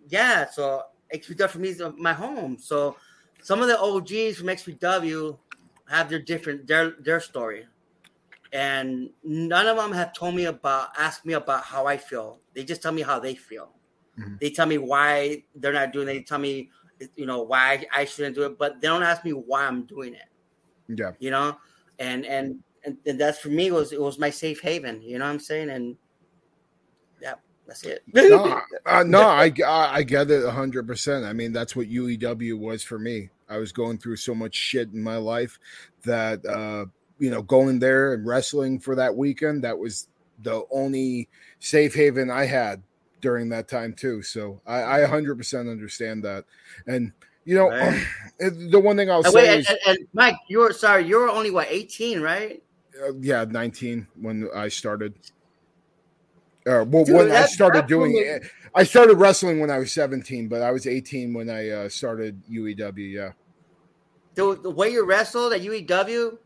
yeah, so XPW for me is my home. So some of the OGs from XPW have their different their their story, and none of them have told me about asked me about how I feel. They just tell me how they feel. Mhm. They tell me why they're not doing it. They tell me you know why I shouldn't do it, but they don't ask me why I'm doing it. Yeah. You know, and and and, and that's for me was it was my safe haven. You know what I'm saying? And yeah, that's it. (laughs) no, (laughs) uh, no, I, I I get it hundred percent. I mean, that's what UEW was for me. I was going through so much shit in my life that uh, you know, going there and wrestling for that weekend, that was the only safe haven I had during that time too. So I, I hundred percent understand that. And you know, Right. (clears throat) the one thing I'll And say wait, is, and, and, Mike, you were sorry, you were only what 18, right? uh, yeah, nineteen when I started. Uh, well, Dude, when I started doing it, I started wrestling when I was 17, but I was 18 when I uh, started UEW. Yeah. The, the way you wrestled at UEW,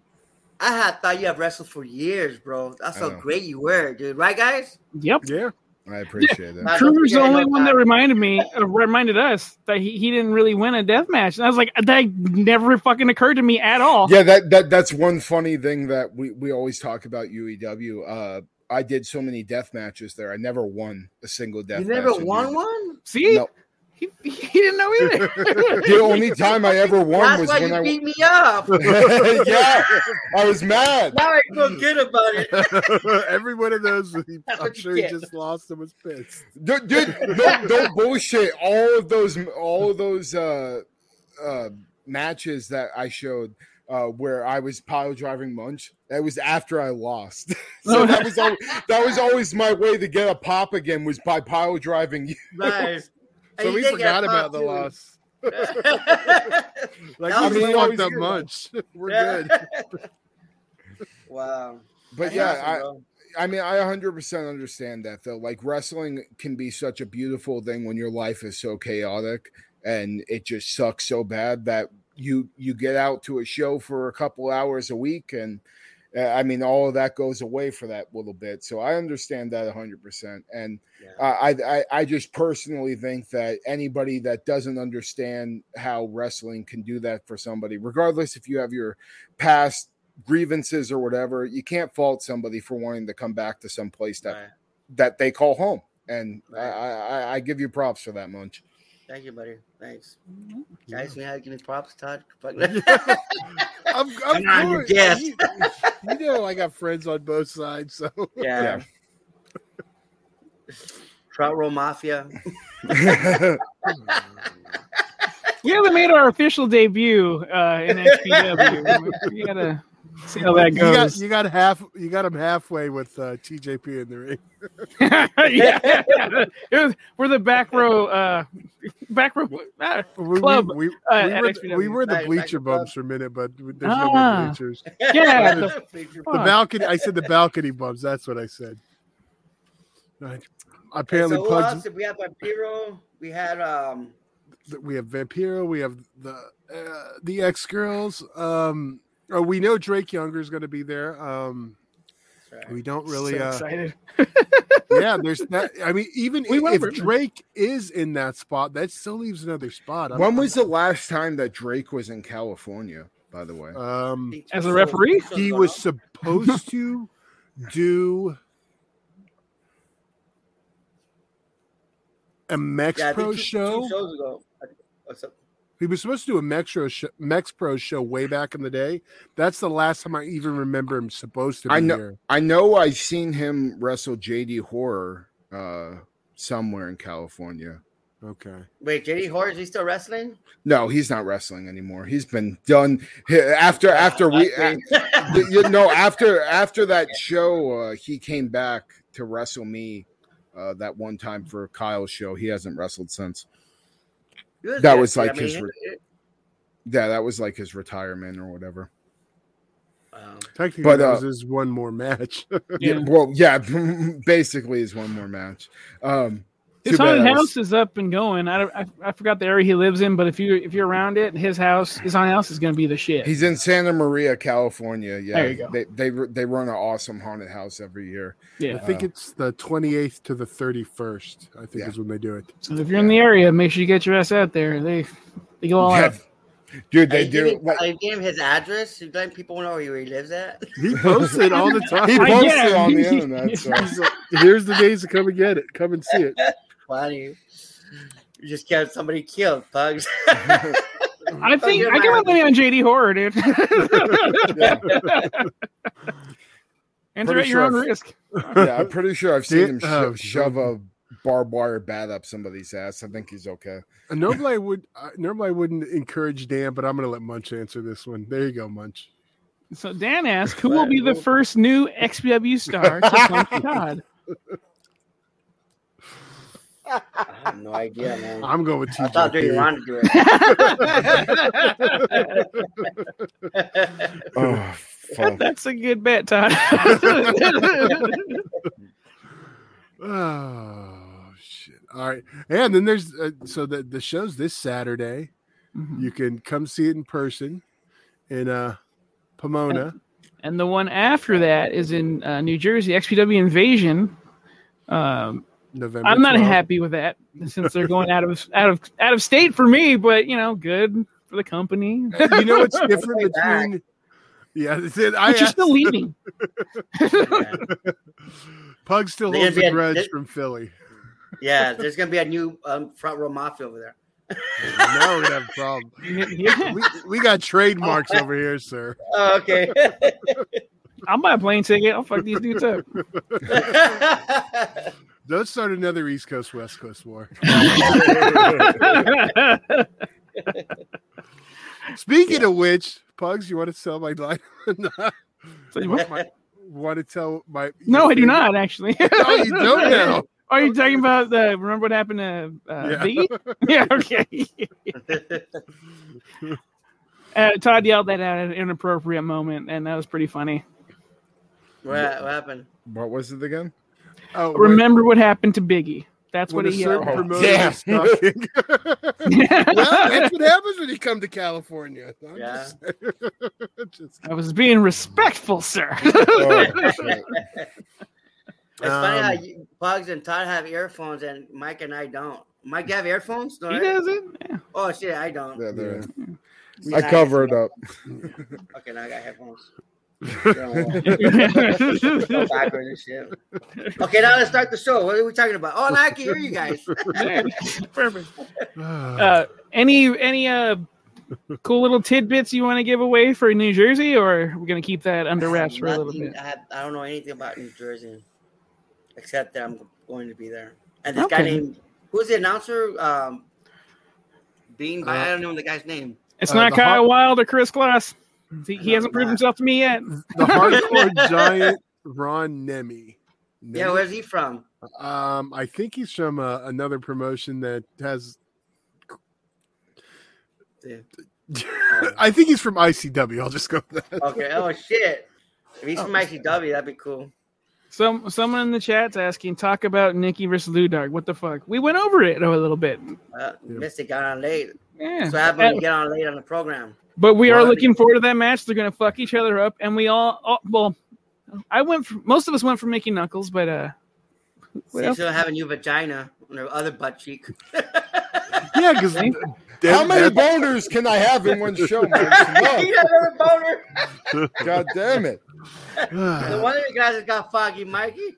I had thought you have wrestled for years, bro. That's how great you were, dude. Right, guys? Yep. Yeah. I appreciate it. Nah, don't Kruger's the only one that that. reminded me, uh, reminded us that he, he didn't really win a death match. And I was like, that never fucking occurred to me at all. Yeah, that, that that's one funny thing that we, we always talk about UEW. Uh, I did so many death matches there. I never won a single death. You never match won one? See, No. He, he didn't know either. (laughs) The only time I ever won That's was why when you I. beat me up. (laughs) yeah, I was mad. now I feel good about it. (laughs) Every one of those, he, That's I'm what you sure he just lost and was pissed. Dude, dude no, no bullshit. All of those, all of those uh, uh, matches that I showed uh, where I was pile driving Munch, that was after I lost. so that was al- that was always my way to get a pop again was by pile driving you. Nice. So we you did get forgot about the too. loss. (laughs) Like we the fucked always up much. (laughs) We're Yeah. good. (laughs) wow. But That's yeah, awesome, I. I mean, I 100% understand that though. Like wrestling can be such a beautiful thing when your life is so chaotic and it just sucks so bad that you you get out to a show for a couple hours a week and I mean all of that goes away for that little bit. So I understand that 100% and Yeah. uh, I, I I just personally think that anybody that doesn't understand how wrestling can do that for somebody, regardless if you have your past grievances or whatever, you can't fault somebody for wanting to come back to some place that Right. that they call home. And I, Right. I, I- I give you props for that, Munch. Thank you, buddy. Thanks. Guys, you know how to give me props, Todd? Fuck. (laughs) (laughs) I'm, I'm on, you cool. guess. You, you know, I got friends on both sides, so yeah. (laughs) Front Row Mafia. we haven't made our official debut uh, in XPW. we gotta see how that you got goes. you got half you got him halfway with uh, TJP in the ring. (laughs) yeah, (laughs) It was- we're the back row, uh, back row. Uh, We, Club, we, we, uh, we at were, XPW. we were the bleacher bumps for a minute, but there's no Ah. more bleachers. (laughs) yeah, The- the, The balcony. I said the balcony bumps. That's what I said. Right. Apparently, so who Pugs. else? We have Vampiro. We had um we have Vampiro, we have the uh, the X girls. Um, oh, we know Drake Younger is going to be there. Um, sorry. we don't really. so uh, excited. (laughs) yeah, (laughs) there's that. I mean, even We if remember. Drake is in that spot, that still leaves another spot. I'm- when was the last time that Drake was in California, by the way? um, As a referee? he was supposed to (laughs) do a Mex yeah, Pro two- two show. shows ago. What's up? He was supposed to do a Mexpro show, Mex Pro show way back in the day. That's the last time I even remember him supposed to be I know- here. I know I've seen him wrestle JD Horror uh, somewhere in California. Okay. Wait, JD Horror, is he still wrestling? No, he's not wrestling anymore. He's been done after after we (laughs) That's you you know after after that show uh, he came back to wrestle me uh, that one time for Kyle's show. He hasn't wrestled since. Good That was like I mean, his re- it- Yeah, that was like his retirement or whatever. um, Technically, But, that uh, was his one more match. (laughs) Yeah, well, yeah, (laughs) basically is one more match. Um, His too bad haunted I was- house is up and going. I, I I forgot the area he lives in, but if you if you're around it, his house, his haunted house is going to be the shit. He's in Santa Maria, California. Yeah, There you go. They they they run an awesome haunted house every year. Yeah, I think Uh, it's the 28th to the 31st. I think Yeah. is when they do it. So if you're in the area, make sure you get your ass out there. They they go all Yeah. out. Dude, they you do. giving, Like, are you giving him his address? You letting people know where he lives at? He posts it all the (laughs) time. he posts it it. on the (laughs) internet. So. Here's the days to come and get it. Come and see it. (laughs) Funny. You just got somebody killed, Pugs. (laughs) I think you're I give my right. money on JD Horror, dude. Enter at your own sure. risk. yeah, I'm pretty sure I've seen him sho- Oh, (laughs) shove a barbed wire bat up somebody's ass. I think he's okay. Uh, Normally, I would. Uh, normally, I wouldn't encourage Dan, but I'm going to let Munch answer this one. There you go, Munch. So Dan asked, who will be the first new XPW star to come to Todd? (laughs) I have no idea, man. I'm going with I thought Dirty Ron to do it. (laughs) Oh, fuck. That's a good bet, Todd. (laughs) Oh shit! All right, and then there's uh, so the the show's this Saturday. Mhm. You can come see it in person in uh Pomona. And the one after that is in uh, New Jersey, XPW Invasion. Um, November. I'm not 12th. happy with that since they're going out of out of out of state for me, but you know, good for the company. You know what's (laughs) different between? Yeah, that's it. I But you're still leaving. Yeah. (laughs) Pug still They're holds a a- grudge they- from Philly. Yeah, (laughs) there's gonna be a new um, front row mafia over there. now we're have a problem. Yeah. We, we got trademarks over here, sir. Oh, okay. I'll buy a plane ticket. I'll fuck these dudes up. Don't start another East Coast West Coast war. (laughs) Speaking of which, Pugs, you want to sell my line? (laughs) So you want- my, want to tell my? no, I do not actually. (laughs) No, you don't now. Are you talking about the? Remember what happened to uh, Yeah. Biggie? Yeah. Okay. Uh, Todd yelled that out at an inappropriate moment, and that was pretty funny. what, what happened? What was it again? Oh, when- Remember what happened to Biggie? That's when what a he yelled. Oh, promoter damn. (laughs) (laughs) well, that's what happens when you come to California. I'm Yeah. (laughs) just- just- I was being respectful, sir. Oh, shit. It's funny how Um, you, Pugs and Todd have earphones and Mike and I don't. Mike, you have earphones? No, he right? does it. Yeah. Oh shit, I don't. Yeah, there. Me I neither. cover it up. Okay, now I got headphones. Go backwards and shit. Okay, now let's start the show. What are we talking about? Oh, now I can hear you guys. Perfect. Uh, any any uh cool little tidbits you want to give away for New Jersey, or we're gonna keep that under wraps for a little bit? I, have, I don't know anything about New Jersey, except that I'm going to be there. And this guy named who's the announcer? Um, Bean. Uh, I don't know the guy's name. It's Uh, not Kyle Har- Wild or Kris Kloss. He, he hasn't proved himself to me yet. (laughs) the hardcore (laughs) giant Ron Nemi. Yeah, where's he from? Um, I think he's from uh, another promotion that has. Yeah. (laughs) I think he's from ICW. I'll just go with that. Okay. Oh shit. If he's Oh. from ICW, that'd be cool. Some someone in the chat's asking, talk about Nikki versus Ludog. What the fuck? We went over it a little bit. Uh, Yeah. Mystic got on late. Yeah. So I happened Uh, to get on late on the program. But we are looking forward to that match. They're gonna fuck each other up, and we all, all well, I went. For, most of us went for Mickey Knuckles, but uh, what See, else? she'll have a new vagina on her other butt cheek. (laughs) Yeah, because (laughs) How many boners can I have in one show, man? (laughs) You got another boner. God damn it. the one of you guys got foggy, Mikey.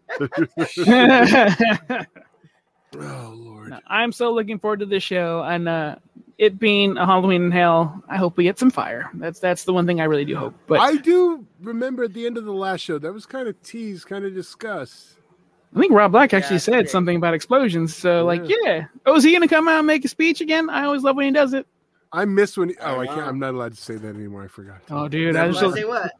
oh Lord. No, I'm so looking forward to this show, and uh, it being a Halloween in Hell, I hope we get some fire. That's that's the one thing I really do hope. But I, I do remember at the end of the last show that was kind of teased, kind of discussed. I think Rob Black actually Yeah, said yeah. something about explosions. So like, Yeah. yeah. Oh, is he gonna come out and make a speech again? I always love when he does it. I miss when. He, I oh, I can't. Wow. I'm not allowed to say that anymore. I forgot. Oh, dude, I Well, just say what?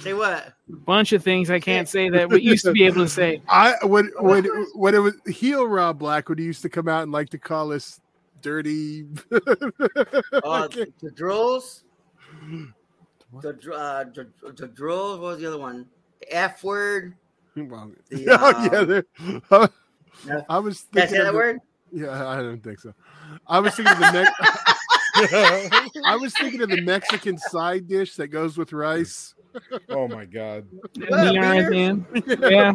Say what? bunch of things I can't say that we used to be able to say. (laughs) I when when when it was heel Rob Black when he used to come out and like to call us dirty. (laughs) Oh, the drills. The dr- uh, the, the drills. What was the other one? The F word. Well, The, (laughs) oh, um, yeah, there- Yeah. (laughs) I was Did I thinking say of that the- word? Yeah, I don't think so. I was thinking of the next. I was thinking of the Mexican side dish that goes with rice. Oh my god. Well, Neon at. Yeah.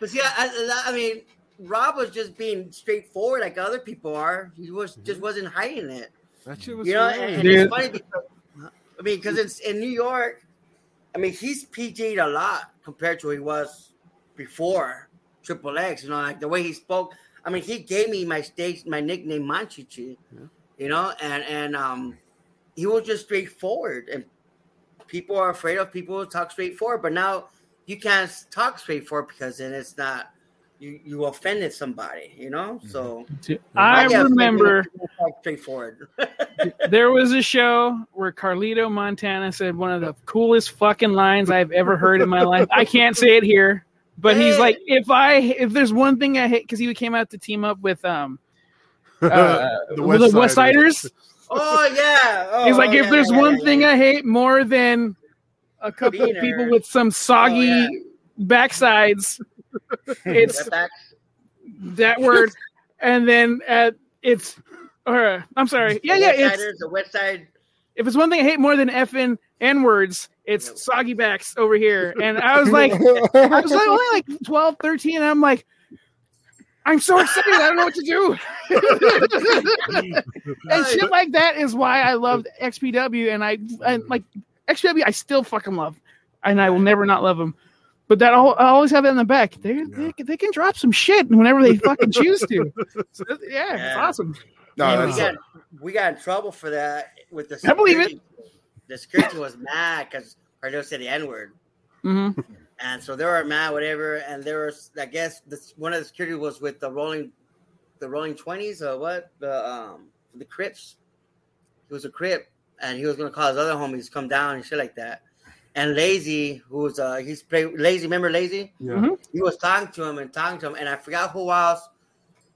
But see, I, I, I mean, Rob was just being straightforward like other people are. He was just wasn't hiding it. That shit was You know, and, and Dude. it's funny because I mean, because it's in New York. I mean, he's PG'd a lot compared to what he was before Triple X. You know, like the way he spoke. I mean, he gave me my stage, my nickname Monchhichi. Yeah. You know, and and um, he was just straightforward, and people are afraid of people who talk straightforward. But now you can't talk straightforward because then it's not you. You offended somebody. You know, so I get offended when remember people straightforward. (laughs) there was a show where Carlito Montana said one of the coolest fucking lines I've ever heard in my life. I can't say it here, but he's like, if I if there's one thing I hate because he came out to team up with um (laughs) uh, The with West the West Siders. Siders. Oh yeah. (laughs) Oh, He's like, oh, if yeah, there's yeah, one yeah, thing yeah. I hate more than a couple of people with some soggy Oh, yeah. backsides, it's That word, and then uh, it's. Or, I'm sorry. Yeah, yeah. It's the West Side. if it's one thing I hate more than effing n words, it's soggy backs over here. And I was like, (laughs) I was like only like 12, 13, and I'm like, I'm so excited. I don't know what to do. (laughs) and shit like that is why I loved XPW, and I, I like XPW. I still fucking love, and I will never not love them. But that I'll, I always have it in the back. They, Yeah. they they can drop some shit whenever they fucking choose to. (laughs) So, yeah, it's awesome. No, we that's got we got in trouble for that with the Security. I believe it. security. The security was mad because Cardo said the N word. hmm And so they were mad, whatever. And there was, I guess, this one of the security was with the rolling, the rolling twenties or what the um the Crips. He was a Crip, and he was gonna call his other homies come down and shit like that. And Lazy, who's was uh he's play Lazy, remember Lazy? Yeah. Mhm. He was talking to him and talking to him, and I forgot who else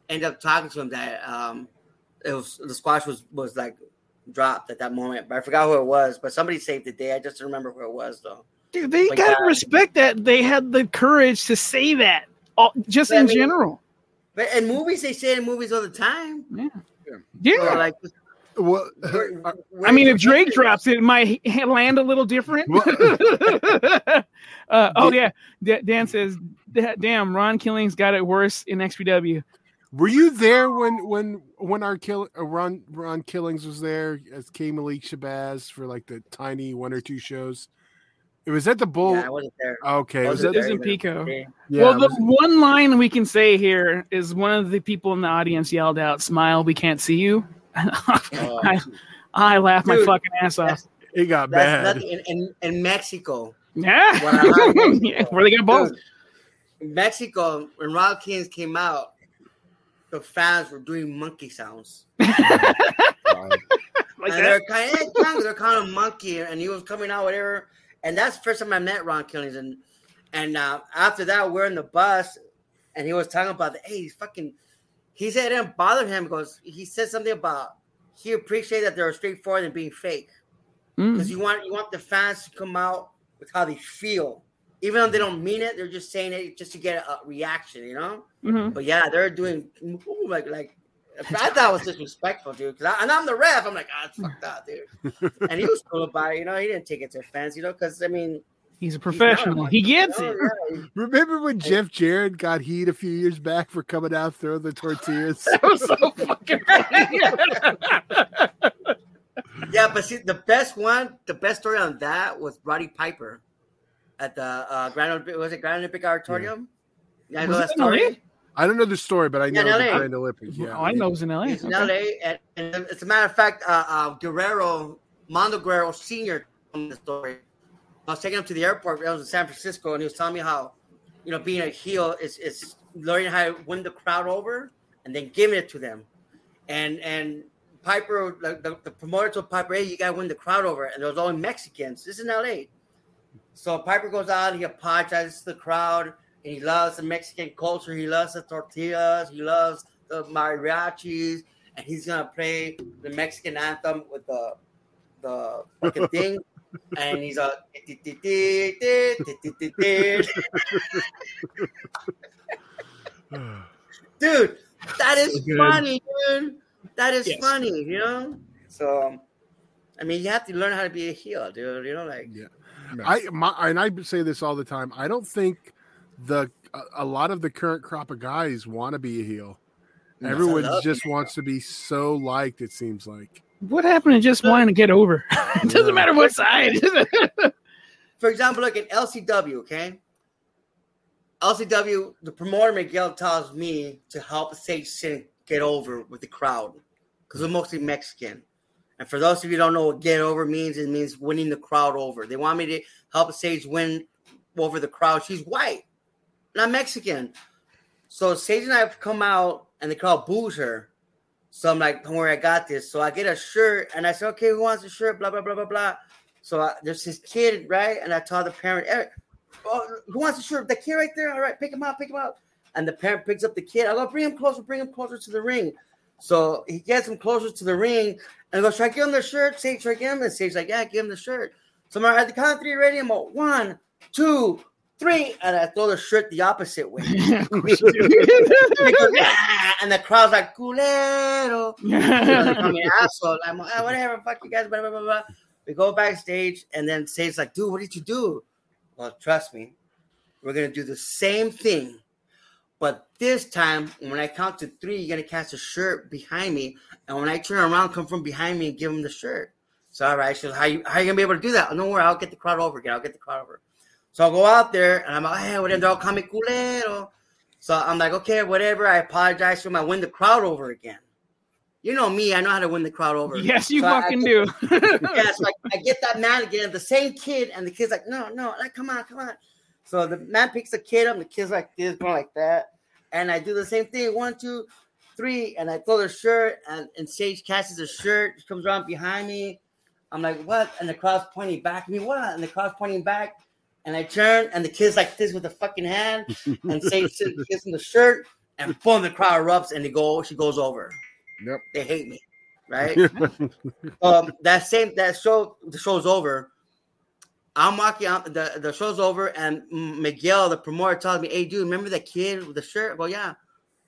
ended up talking to him that um it was the squash was was like dropped at that moment, but I forgot who it was. But somebody saved the day. I just remember who it was though. Dude, they Like gotta that. respect that they had the courage to say that, all, just But I in mean- general. But in movies, they say it in movies all the time. Yeah. So, like, Well, where- uh, where- I mean, if Drake where- drops it, it might land a little different. (laughs) Uh, oh yeah, D- Dan says, "Damn, Ron Killings got it worse in XPW." were you there when when when our kill uh, Ron Ron Killings was there as K Malik Shabazz for like the tiny one or two shows? It was at the Bull. Yeah, I wasn't there. okay, I was wasn't that It in Pico. yeah, well, the one line we can say here is one of the people in the audience yelled out, "Smile, we can't see you." Oh, (laughs) I, I laughed my fucking ass off. it got that's bad. nothing. In, in, in Mexico, Yeah, When I heard (laughs) Mexico. yeah, where they got both. Dude, Mexico, when Rock Kings came out, the fans were doing monkey sounds. (laughs) Like and that. they're kind of they're kind of monkey, and he was coming out whatever. And that's the first time I met Ron Killings, and and uh, after that, we're in the bus, and he was talking about the hey, he's fucking. He said it didn't bother him because he said something about he appreciated that they're straightforward and being fake Mm. because you want you want the fans to come out with how they feel, even though they don't mean it. They're just saying it just to get a reaction, you know. Mhm. But yeah, they're doing ooh, like like. I thought it was disrespectful, dude. Cause I, and I'm the ref. I'm like, ah, it's (laughs) that, dude. and he was cool about it, you know. He didn't take it to offense, you know, because I mean, He's a he's not professional. a- He gets it. know, yeah, (laughs) Remember when Jeff Jarrett got heat a few years back for coming out throwing the tortillas? (laughs) That was so fucking (laughs) funny. Yeah, but see, the best one, the best story on that was Roddy Piper at the uh, Grand Olympic, was it Grand Olympic Auditorium? Yeah, I know that it in LA? story. I don't know the story, but I know Yeah, the Grand Olympics. Yeah, oh, I know it was in LA. He's in Okay. LA, and, and as a matter of fact, uh, uh, Guerrero, Mando Guerrero Senior, told the story. I was taking him to the airport. I was in San Francisco, and he was telling me how, you know, being a heel is is learning how to win the crowd over and then giving it to them. And and Piper, like the, the promoter told Piper, "Hey, you gotta win the crowd over." And there was only Mexicans. This is in LA. So Piper goes out, he apologizes to the crowd, and he loves the Mexican culture. He loves the tortillas. He loves the mariachis, and he's gonna play the Mexican anthem with the the fucking (laughs) thing. And he's like, dude. That is So funny, dude. That is Yes. funny, you know. So, I mean, you have to learn how to be a heel, dude. You know, like Yeah. I my, and I say this all the time. I don't think the a, a lot of the current crop of guys want to be a heel. Everyone just wants to be so liked. It seems like. What happened to just wanting to get over? (laughs) it doesn't Yeah. matter what side. (laughs) for example, look at LCW, okay? LCW, the promoter Miguel tells me to help Sage Sin get over with the crowd because we're mostly Mexican. And for those of you who don't know what get over means, it means winning the crowd over. They want me to help Sage win over the crowd. She's white, not Mexican. So Sage and I have come out and the crowd boos her. So I'm like, don't worry, I got this. So I get a shirt and I said, okay, who wants a shirt? Blah, blah, blah, blah, blah. So I, there's this kid, right? And I told the parent, Eric, oh, who wants a shirt? The kid right there. All right, pick him up, pick him up. And the parent picks up the kid. I go, bring him closer, bring him closer to the ring. So he gets him closer to the ring and goes, should I give him the shirt? Sage, should I give him? And Sage's like, yeah, give him the shirt. So I'm at the count of three ready. I'm like, one, two, three. And I throw the shirt the opposite way. (laughs) Of course you do. (laughs) They and the crowd's like, culero. You know, they call an (laughs) asshole. I'm like, "Ah, whatever, fuck you guys, blah, blah, blah, blah. We go backstage, and then Sage's like, dude, what did you do? Well, trust me, we're gonna do the same thing, But this time, when I count to three, you're gonna catch a shirt behind me, and when I turn around, come from behind me and give him the shirt. So all right, she goes, how you how you gonna be able to do that? Oh, no worry, I'll get the crowd over again. I'll get the crowd over. So I'll go out there and I'm like, hey, whatever, they'll call me culero. So I'm like, okay, whatever. I apologize to him. I win the crowd over again. You know me, I know how to win the crowd over. Yes, you So I- fucking I- do. yeah, so I, I get that man again, the same kid, and the kid's like, no, no, like, come on, come on. So the man picks the kid up, and the kid's like this, going like that. And I do the same thing, one, two, three, and I throw the shirt, and, and Sage catches the shirt, comes around behind me. I'm like, what? And the crowd's pointing back at me, what? And the crowd's pointing back, and I turn, and the kid's like this with a fucking hand, and (laughs) Sage gives him the shirt, and boom, the crowd erupts, and they go, she goes over. Yep. They hate me, right? (laughs) um, that same that show the show's over. I'm walking out the, the show's over, and Miguel, the promoter, tells me, Hey, dude, remember that kid with the shirt? Well, yeah,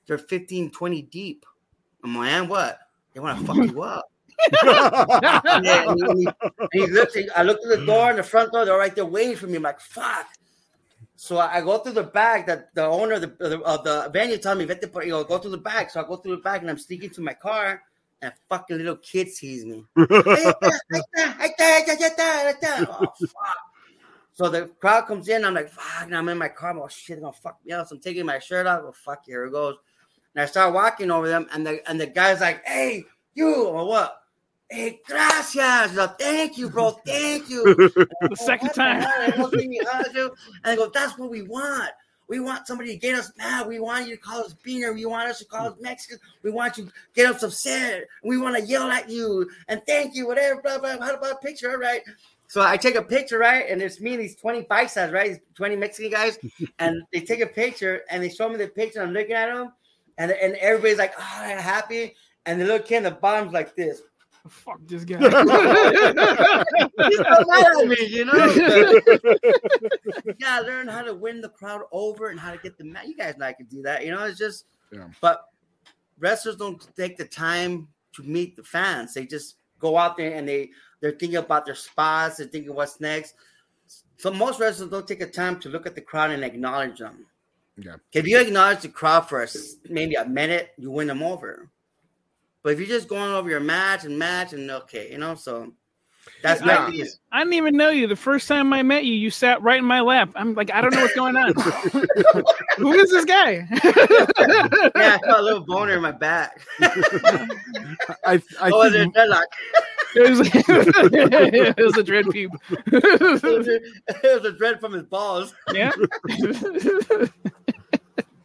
they're 15, 20 deep. I'm like, and what? They want to fuck (laughs) you up. And, then- and he, and he looks, I look through the door and the front door, they're right there waiting for me. I'm like, fuck. So I go through the back that the owner of the, of the, of the venue told me, Vete you know, go through the back. So I go through the back and I'm sneaking to my car, and a fucking little kid sees me. Oh, fuck. So the crowd comes in. I'm like, fuck. And I'm in my car. I'm like, oh, shit, they're gonna fuck me up. So I'm taking my shirt off. Well, fuck, here it goes. And I start walking over them, and the and the guy's like, hey, you, or what? Hey, gracias. Like, thank you, bro. Thank you. (laughs) the second time. And he looks at me, "Huh, dude?" And I go, that's what we want. We want somebody to get us mad. We want you to call us beaner. We want us to call us Mexican. We want you to get us upset. We want to yell at you and thank you, whatever, blah, blah. How about a picture? All right. So I take a picture, right? And it's me and these 20 bikes, right? These 20 Mexican guys. (laughs) and they take a picture and they show me the picture. I'm looking at them. And, and everybody's like, oh, happy. And the little kid in the bottom's like this. Fuck this guy. (laughs) He's so mad at me, you know? you gotta learn how to win the crowd over and how to get the man. You guys know I can do that, you know. It's just, Yeah. but wrestlers don't take the time to meet the fans. They just go out there and they they're thinking about their spots. They're thinking what's next. So most wrestlers don't take the time to look at the crowd and acknowledge them. Yeah. If you acknowledge the crowd for a s maybe a minute, you win them over. But if you're just going over your match and match and okay, you know, so that's I, my didn't, I didn't even know you. The first time I met you, you sat right in my lap. I'm like, I don't know what's going on. (laughs) (laughs) Who is this guy? (laughs) yeah, I felt a little boner in my back. I, I oh, was think it dreadlock? It was, it was a dread pube. it, was a, it was a dread from his balls. yeah.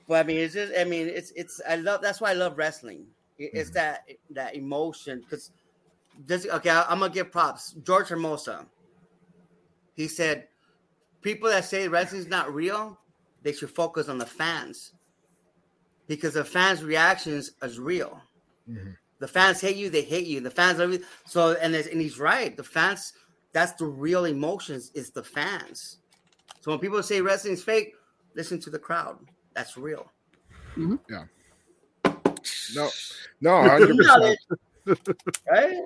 But I mean, it's just, I mean, it's, it's, I love, that's why I love wrestling. It- It's that, that emotion. Because this, okay, I, am going to give props. George Hermosa, he said, people that say wrestling's not real, they should focus on the fans. Because the fans' reactions is real. Mhm. The fans hate you, they hate you. The fans love you. So, and, and he's right. The fans, that's the real emotions, is the fans. So when people say wrestling's fake, listen to the crowd. That's real. No, no, hundred percent. right?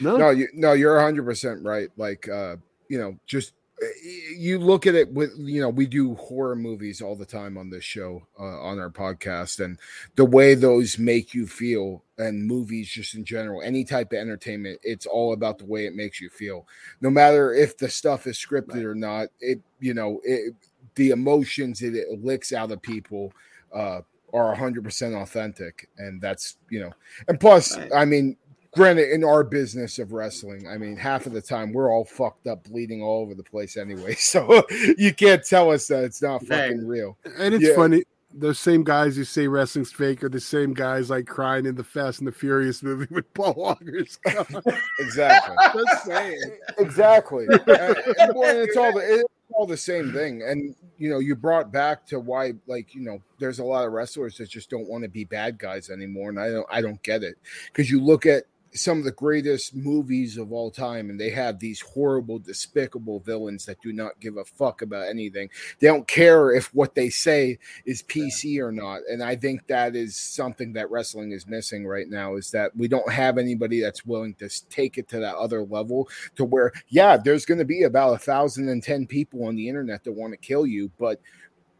no, No, you no, you're hundred percent right. Like, uh, you know, just uh, you look at it with you know we do horror movies all the time on this show uh, on our podcast and the way those make you feel and movies just in general any type of entertainment it's all about the way it makes you feel no matter if the stuff is scripted or not it you know it, the emotions that it licks out of people uh are 100% authentic and that's you know and plus Right. i mean granted in our business of wrestling i mean half of the time we're all fucked up bleeding all over the place anyway (laughs) so you can't tell us that it's not Right. fucking real and it's Yeah. funny. Those same guys who say wrestling's fake are the same guys like crying in the Fast and the Furious movie with Paul Walker's (laughs) gone. exactly. (laughs) Just saying. exactly. (laughs) And, and, well, it's all the it's all the same thing. And you know you brought back to why like you know there's a lot of wrestlers that just don't want to be bad guys anymore and i don't i don't get it. Because you look at some of the greatest movies of all time and they have these horrible despicable villains that do not give a fuck about anything. They don't care if what they say is pc or not and i think that is something that wrestling is missing right now is that we don't have anybody that's willing to take it to that other level to where yeah there's going to be about a thousand and ten people on the internet that want to kill you but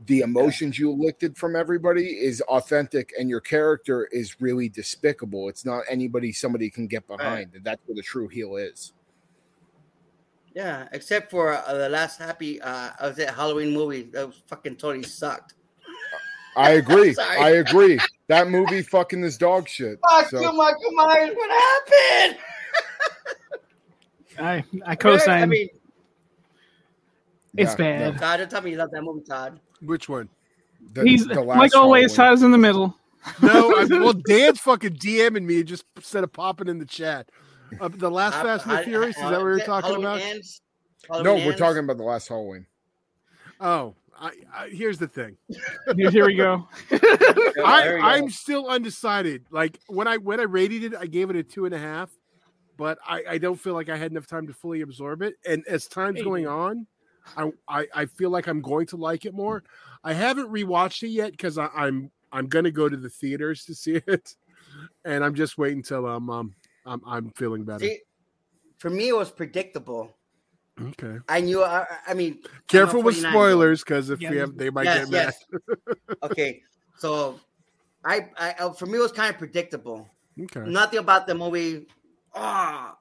the emotions you lifted from everybody is authentic and your character is really despicable. It's not anybody somebody can get behind. And that's where the true heel is. Yeah, except for uh, the last happy uh was it Halloween movie that was fucking totally sucked. I (laughs) agree. I agree. That movie fucking is dog shit. Fuck So- you, Michael Myers. What happened? (laughs) I I I co-sign. mean, it's Yeah, bad. no, Todd, don't tell me you love that movie, Todd. Which one? the- He's the last like always. Halloween. Todd's in the middle. No, (laughs) I, well, Dan's fucking DMing me just instead of popping in the chat. Uh, the last Uh, Fast and the I- Furious is that what we were is it talking Halloween about? Ends? No, Halloween we're Ends? talking about the last Halloween. Oh, I, I, here's the thing. (laughs) Here, here we go. (laughs) I, I'm still undecided. Like when I when I rated it, I gave it a two and a half, but I, I don't feel like I had enough time to fully absorb it. And as time's Hey. going on, I, I I feel like I'm going to like it more. I haven't rewatched it yet because I'm I'm gonna go to the theaters to (laughs) see it, and I'm just waiting till I'm um I'm I'm feeling better. See, for me, it was predictable. Okay. I knew. I, I mean, Careful with spoilers because if Yeah, we have, they might yes, get mad. yes. (laughs) okay, so I, I, uh, for me, it was kind of predictable. Okay. Nothing about the movie. Ah,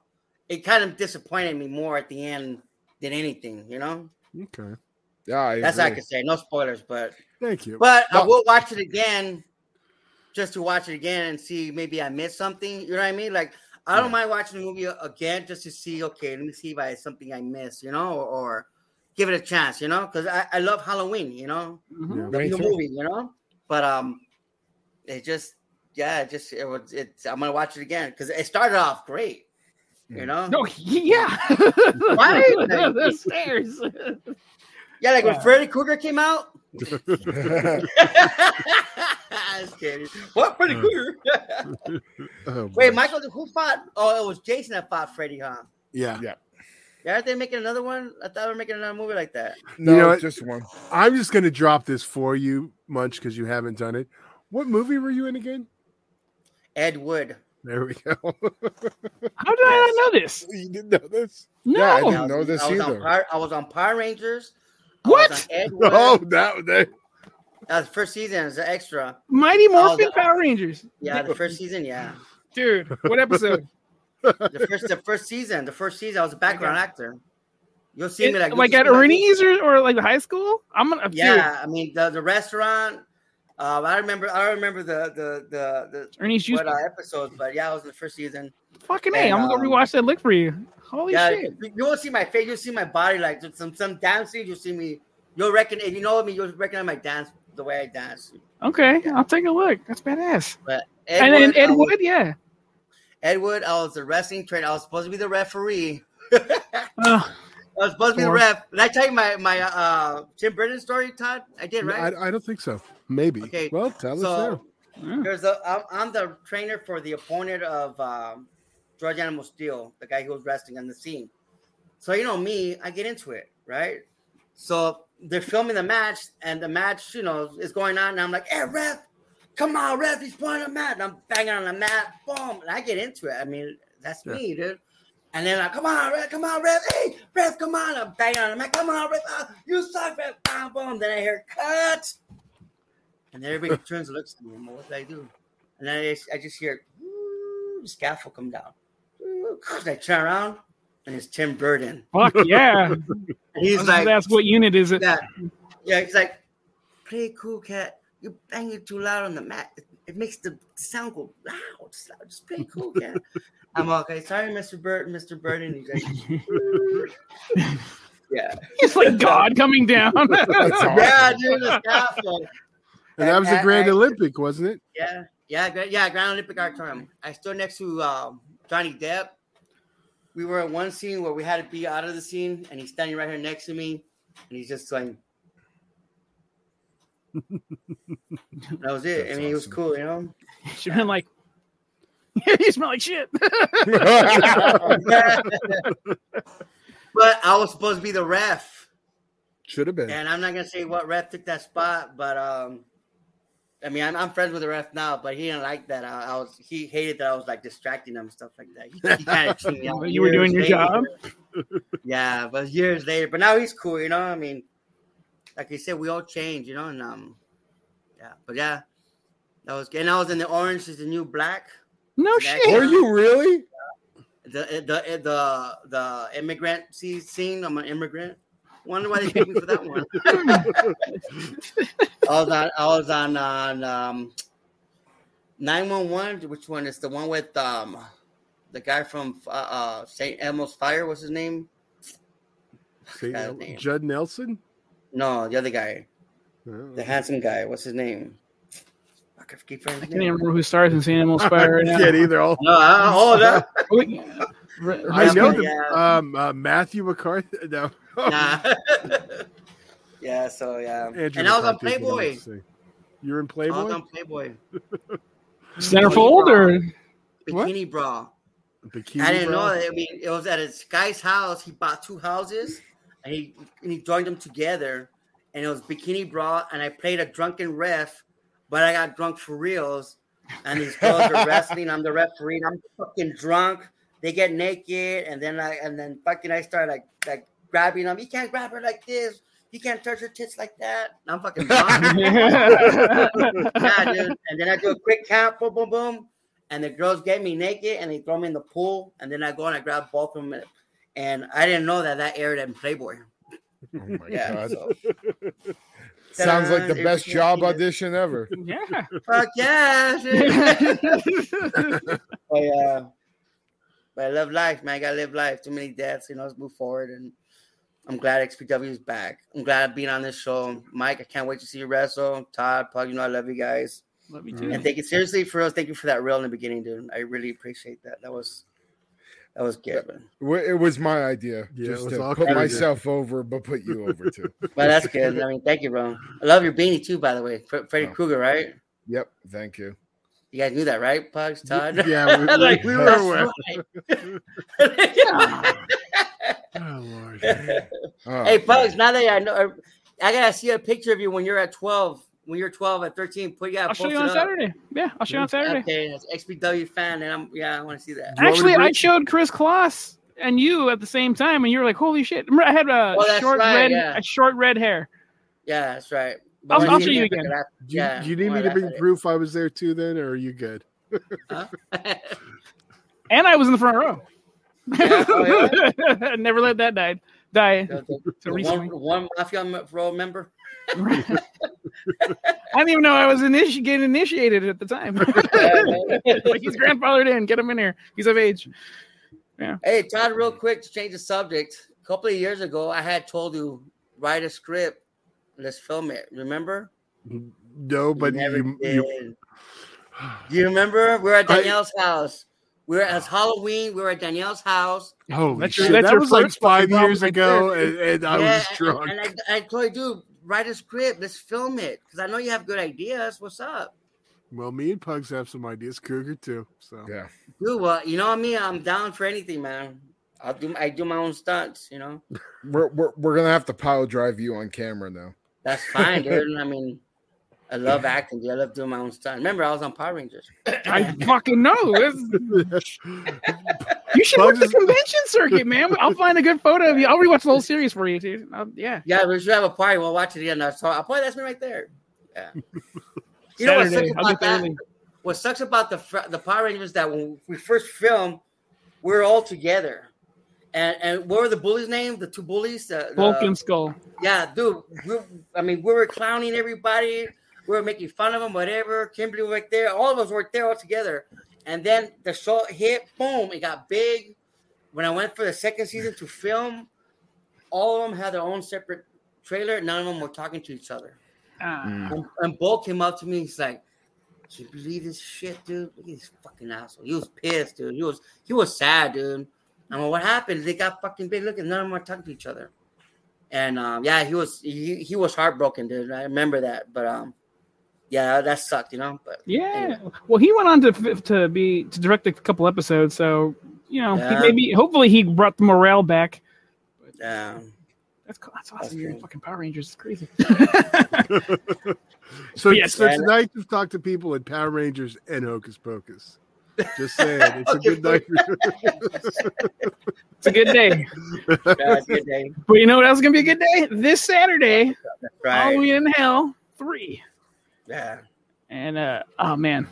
it kind of disappointed me more at the end than anything. You know, Okay. Yeah, I that's all I can say. No spoilers, but Thank you. but I will watch it again, just to watch it again and see maybe I missed something. You know what I mean? Like I don't mind watching the movie again just to see. Okay, let me see if I something I missed. You know, or, or give it a chance. You know, because I, I love Halloween. You know, Mhm. Yeah. the, the movie. You know, but um, it just yeah, it just it was. It's I'm gonna watch it again because it started off great. You Mm. know, No, yeah. Right? (laughs) the stairs. yeah, like when Yeah. Freddy Krueger came out. (laughs) Just kidding. What Freddy Uh. Krueger? (laughs) Oh, Wait, boy. Michael, who fought? Oh, it was Jason that fought Freddy, huh? Yeah. Yeah. Yeah, aren't they making another one? I thought they were making another movie like that. no, You know just one. I'm just gonna drop this for you, Munch, because you haven't done it. What movie were you in again? Ed Wood. There we go. How did I not know this? you didn't know this? No. Yeah, I didn't know this I was on either. Power, I was on Power Rangers. What? Was on Ed (laughs) Wood. Oh, that, that That was the first season as an extra. Mighty Morphin the- Power Rangers. Yeah, the first season. Yeah, Dude, what episode? (laughs) the first the first season. The first season. I was a background actor. You'll see me like like at see me, like- Ernie's or, or like high school? I'm gonna dude, Yeah, I mean the the restaurant. Um, I remember. I remember the the the the Ernie's what uh, episodes, but yeah, I was in the first season. Fucking A, I'm and, gonna go um, rewatch that lick for you. Holy yeah, shit. you won't see my face. You'll see my body. Like some some dance scenes. You'll see me. You'll reckon if you know I me. You'll recognize my dance, the way I dance. Okay, I'll take a look. That's badass. But and then Ed Wood, yeah. Ed Wood. I was the wrestling trainer. I was supposed to be the referee. (laughs) Oh, I was supposed to be the ref. Did I tell you my my uh Tim Burton story, Todd? I did, right? I, I don't think so. Maybe. Okay, Well, tell us so yeah. there's a I'm, I'm the trainer for the opponent of um, George Animal Steele, the guy who was wrestling on the scene. So you know me, I get into it, right? So they're filming the match, and the match, you know, is going on, and I'm like, "Hey, ref, come on, ref, he's pulling the mat." And I'm banging on the mat, boom, and I get into it. I mean, that's Yeah. me, dude. And then like, come on, ref, come on, ref, hey, ref, come on, I'm banging on the mat, come on, ref, ah, you suck, ref, boom, boom. Then I hear cut, and then everybody (laughs) turns and looks at me. and What did I do? And then I just, I just hear "Ooh," the scaffold come down. Ooh, And I turn around, and it's Tim Burton. Fuck yeah. And (laughs) he's That's what unit is it? yeah, yeah. He's like, play cool, cat. You bang it too loud on the mat. It, it makes the sound go loud. Just, loud. Just play cool, (laughs) cat. I'm okay. Sorry, Mr. Burton. Mr. Burton. He's like, (laughs) yeah, It's like (laughs) God coming down. That's awesome. yeah, dude. The scaffold. And that was the Grand I- Olympic, wasn't it? Yeah, yeah, yeah. Grand Olympic Auditorium. I stood next to um, Johnny Depp. We were in one scene where we had to be out of the scene, and he's standing right here next to me, and he's just like, (laughs) that was it. That's I mean, it was cool, you know. (laughs) Should have been like, (laughs) you smell like shit. but I was supposed to be the ref, Should have been. and I'm not gonna say what ref took that spot, but um, I mean, I'm, I'm friends with the ref now, but he didn't like that. I, I was he hated that I was like distracting him and stuff like that. He, he kind of treated me out. You were doing your later. job? Yeah, but years later, but now he's cool, you know. I mean, like you said, we all change, you know, and um, yeah, but yeah, that was good. And I was in the orange is the new black. No Yeah. shit. Were you really? The the the the immigrant see- scene. I'm an immigrant. Wonder why they picked me for that one. (laughs) I was on. I was on on um, nine one one. Which one is the one with um, the guy from uh, uh Saint Elmo's Fire? What's his name? Say, God uh, damn. Judd Nelson. No, the other guy, Oh. the handsome guy. What's his name? I can keep I his can't even name. remember who stars in St. Animal (laughs) Spire right I can't either. All No, I, oh, that. (laughs) I know the, Yeah. um, uh, Matthew McCarthy. (laughs) No, Nah. yeah. So yeah, Andrew and I was on McCarthy is what I meant Playboy. You're in Playboy. I was on Playboy. Centerfold or What? Bikini bra. Bikini I didn't bra? know that. I mean, it was at his guy's house. He bought two houses, and he and he joined them together. And it was bikini bra, and I played a drunken ref, but I got drunk for reals. And these girls are (laughs) wrestling. I'm the referee. I'm fucking drunk. They get naked, and then I and then fucking I start like like grabbing them. You can't grab her like this. You can't touch her tits like that. And I'm fucking drunk. (laughs) yeah, dude. And then I do a quick count, boom, boom, boom. And the girls get me naked and they throw me in the pool. And then I go and I grab both of them. And I didn't know that that aired in Playboy. Oh my Yeah. god. so- (laughs) Sounds like the Ta-da, best job audition ever. (laughs) yeah. Fuck yeah. (laughs) but, yeah. but I love life, man. I gotta live life. Too many deaths, you know, let's move forward. And I'm glad XPW is back. I'm glad being on this show. Mike, I can't wait to see you wrestle. Todd, Pug, you know I love you guys. Love you mm. too. And thank you seriously for us. Thank you for that reel in the beginning, dude. I really appreciate that. That was that was good, man. It was my idea. Yeah, just to put crazy. myself over, but put you over too. (laughs) But that's good. I mean, thank you, bro. I love your beanie too, by the way. Fre- Freddy Oh. Krueger, right? Yep. Thank you. You guys knew that, right? Pugs, Todd. Yeah, (laughs) we- we- Like, we were that's aware. right. (laughs) Oh Lord. Oh, hey, Pugs. Oh, now that I know, I gotta see a picture of you when you're at 12. When you're 12 at 13, put yeah. I'll show you it on up. Saturday. Yeah, I'll show you on Saturday. Okay, that's XPW fan, and I'm yeah, I want to see that. Do you want me to Actually, I showed Kris Kloss and you at the same time, and you were like, "Holy shit!" Remember, I had a Oh, short right, red, yeah. a short red hair. Yeah, that's right. I'll- I'll show you again. that- Do you, Yeah, do you need me to bring laugh at it. proof I was there too then, or are you good? Huh? (laughs) And I was in the front row. Yeah, oh, (laughs) Never let that die. Die. The- the- So the one, one mafia m- role member. (laughs) I didn't even know I was initi- getting initiated at the time. (laughs) like he's grandfathered in. Get him in here. He's of age. Yeah. Hey, Todd, real quick to change the subject. A couple of years ago, I had told you write a script. Let's film it. Remember? No, but you never you, did. you Do you remember? We were at I- Danielle's house. We were at Halloween. We were at Danielle's house. holy That's shit, your- that's that was like five years ago, and, and I Yeah, was drunk. And, and I, I told you, dude, write a script. Let's film it because I know you have good ideas. What's up, well, me and Pugs have some ideas. Cougar too. So Yeah. dude? Well, you know what I mean. I'm down for anything, man. I'll do. I do my own stunts. You know, We're, we're, we're gonna have to pile drive you on camera now. that's fine, dude. (laughs) I mean, I love acting. Dude. I love doing my own stunt. Remember, I was on Power Rangers. (laughs) I fucking know. It's- you should work the convention circuit, man. I'll find a good photo of you. I'll rewatch the whole series for you, dude. I'll, yeah. Yeah, we should have a party. We'll watch it again. So I'll probably that's me right there. Yeah. You know what sucks I'll about that? early. What sucks about the fr- the Power Rangers is that when we first filmed, we're all together. And and what were the bullies' names? The two bullies. The, the, Bulk and Skull. Yeah, dude. We, I mean, we were clowning everybody. We were making fun of them, whatever. Kimberly was right there. All of us were there all together. And then the show hit, boom, it got big. When I went for the second season to film, all of them had their own separate trailer. None of them were talking to each other. Ah. And, and Bo came up to me. He's like, "Can you believe this shit, dude? Look at this fucking asshole." He was pissed, dude. He was he was sad, dude. I'm like, "What happened? They got fucking big. Look, at none of them are talking to each other." And um, yeah, he was he, he was heartbroken, dude. I remember that, but um, yeah, that sucked, you know. But Yeah. Well, he went on to to be to direct a couple episodes, so you know, Yeah. he maybe hopefully he brought the morale back. Yeah. That's cool. That's awesome. That's You're in fucking Power Rangers. It's crazy. (laughs) So, Yes, so man. tonight you've talked to people in Power Rangers and Hocus Pocus. Just saying, it's a (laughs) good night. (laughs) It's a good day. Yeah, a good day. But you know what else is gonna be a good day? This Saturday, Right. Halloween in Hell three. Yeah. And uh oh man.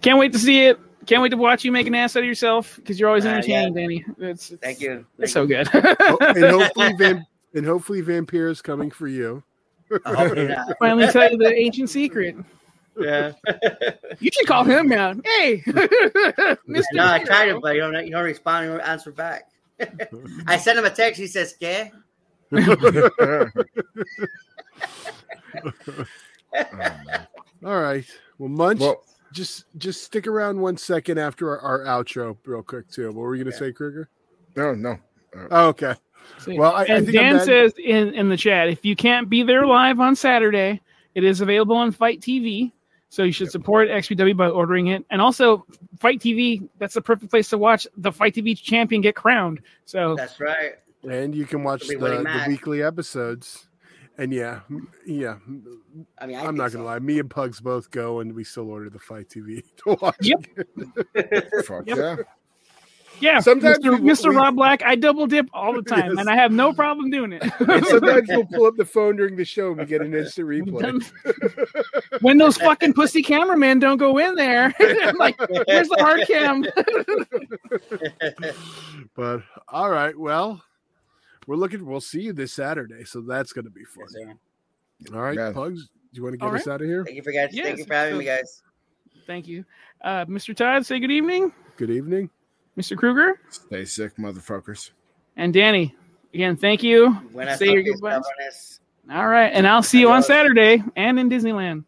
Can't wait to see it. Can't wait to watch you make an ass out of yourself because you're always Uh, yeah. entertaining, Danny. It's, it's Thank you. It's Thank so good. Oh, and (laughs) hopefully, Van, and hopefully, Vampire is coming for you. you. Hopefully not. Finally tell you the ancient secret. Yeah. You should call him out. Hey, (laughs) Mr. no, I tried it, but you don't. You don't respond. You don't answer back. (laughs) I sent him a text. He says, "¿Qué?" (laughs) All right. Well, Munch, well, just just stick around one second after our, our outro, real quick, too. What were you going to say, Kruger? no, no. Oh, okay. Well, I- I and I'm Dan says in, in the chat, if you can't be there live on Saturday, it is available on Fight TV. So you should support XPW by ordering it. And also, Fight TV, that's the perfect place to watch the Fight TV champion get crowned. So That's right. And you can watch the, the weekly episodes. And yeah, yeah, I mean, I I'm not gonna lie. Me and Pugs both go, and we still order the Fight TV (laughs) to watch. Yep. (laughs) Fuck Yep. yeah. yeah, Sometimes Mr. we- Mr. we- Rob Black, I double dip all the time, Yes. and I have no problem doing it. (laughs) Sometimes we'll pull up the phone during the show and we get an instant replay. when those fucking pussy cameramen don't go in there, I'm like, where's the hard cam? But all right, well, we're looking. We'll see you this Saturday, so that's gonna be fun. Yes. All right, Yeah. Pugs, do you want to get All us out of here? Thank you for guys. Thank you for having so- me, guys. Thank you. Uh, Mr. Todd, say good evening. Good evening. Mr. Kruger Stay sick, motherfuckers. and Danny. Again, thank you. Buenas Say your noches, goodbyes. All right. And I'll see you on Saturday and in Disneyland.